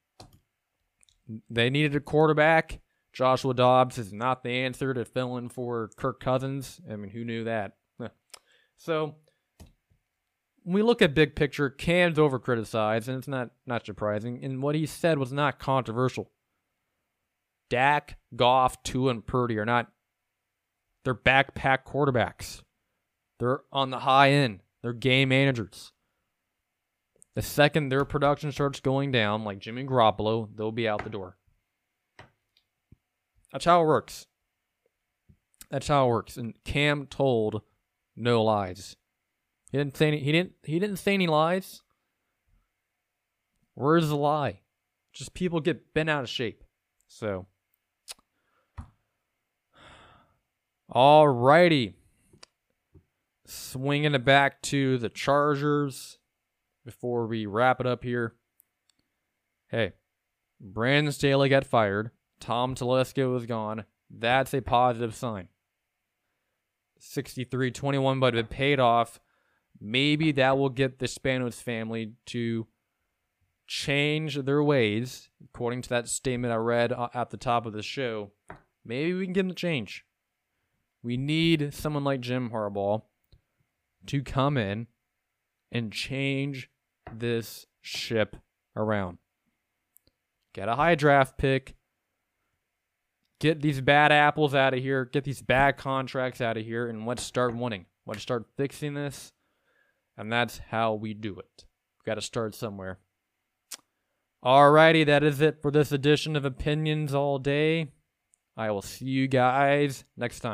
They needed a quarterback. Joshua Dobbs is not the answer to fill in for Kirk Cousins. I mean, who knew that? so when we look at big picture, Cam's over criticized, and it's not not surprising. And what he said was not controversial. Dak, Goff, Tua, and Purdy are not they're backpack quarterbacks. They're on the high end. They're game managers. The second their production starts going down, like Jimmy Garoppolo, they'll be out the door. That's how it works. That's how it works. And Cam told no lies. He didn't say any, he didn't he didn't say any lies. Where's the lie? Just people get bent out of shape. So Alrighty. Swinging it back to the Chargers before we wrap it up here. Hey, Brandon Staley got fired. Tom Telesco is gone. That's a positive sign. 63 21, but it paid off. Maybe that will get the Spanos family to change their ways, according to that statement I read uh, at the top of the show. Maybe we can get them to change. We need someone like Jim Harbaugh to come in and change this ship around. Get a high draft pick. Get these bad apples out of here. Get these bad contracts out of here. And let's start winning. Let's start fixing this. And that's how we do it. We've got to start somewhere. Alrighty, that is it for this edition of Opinions All Day. I will see you guys next time.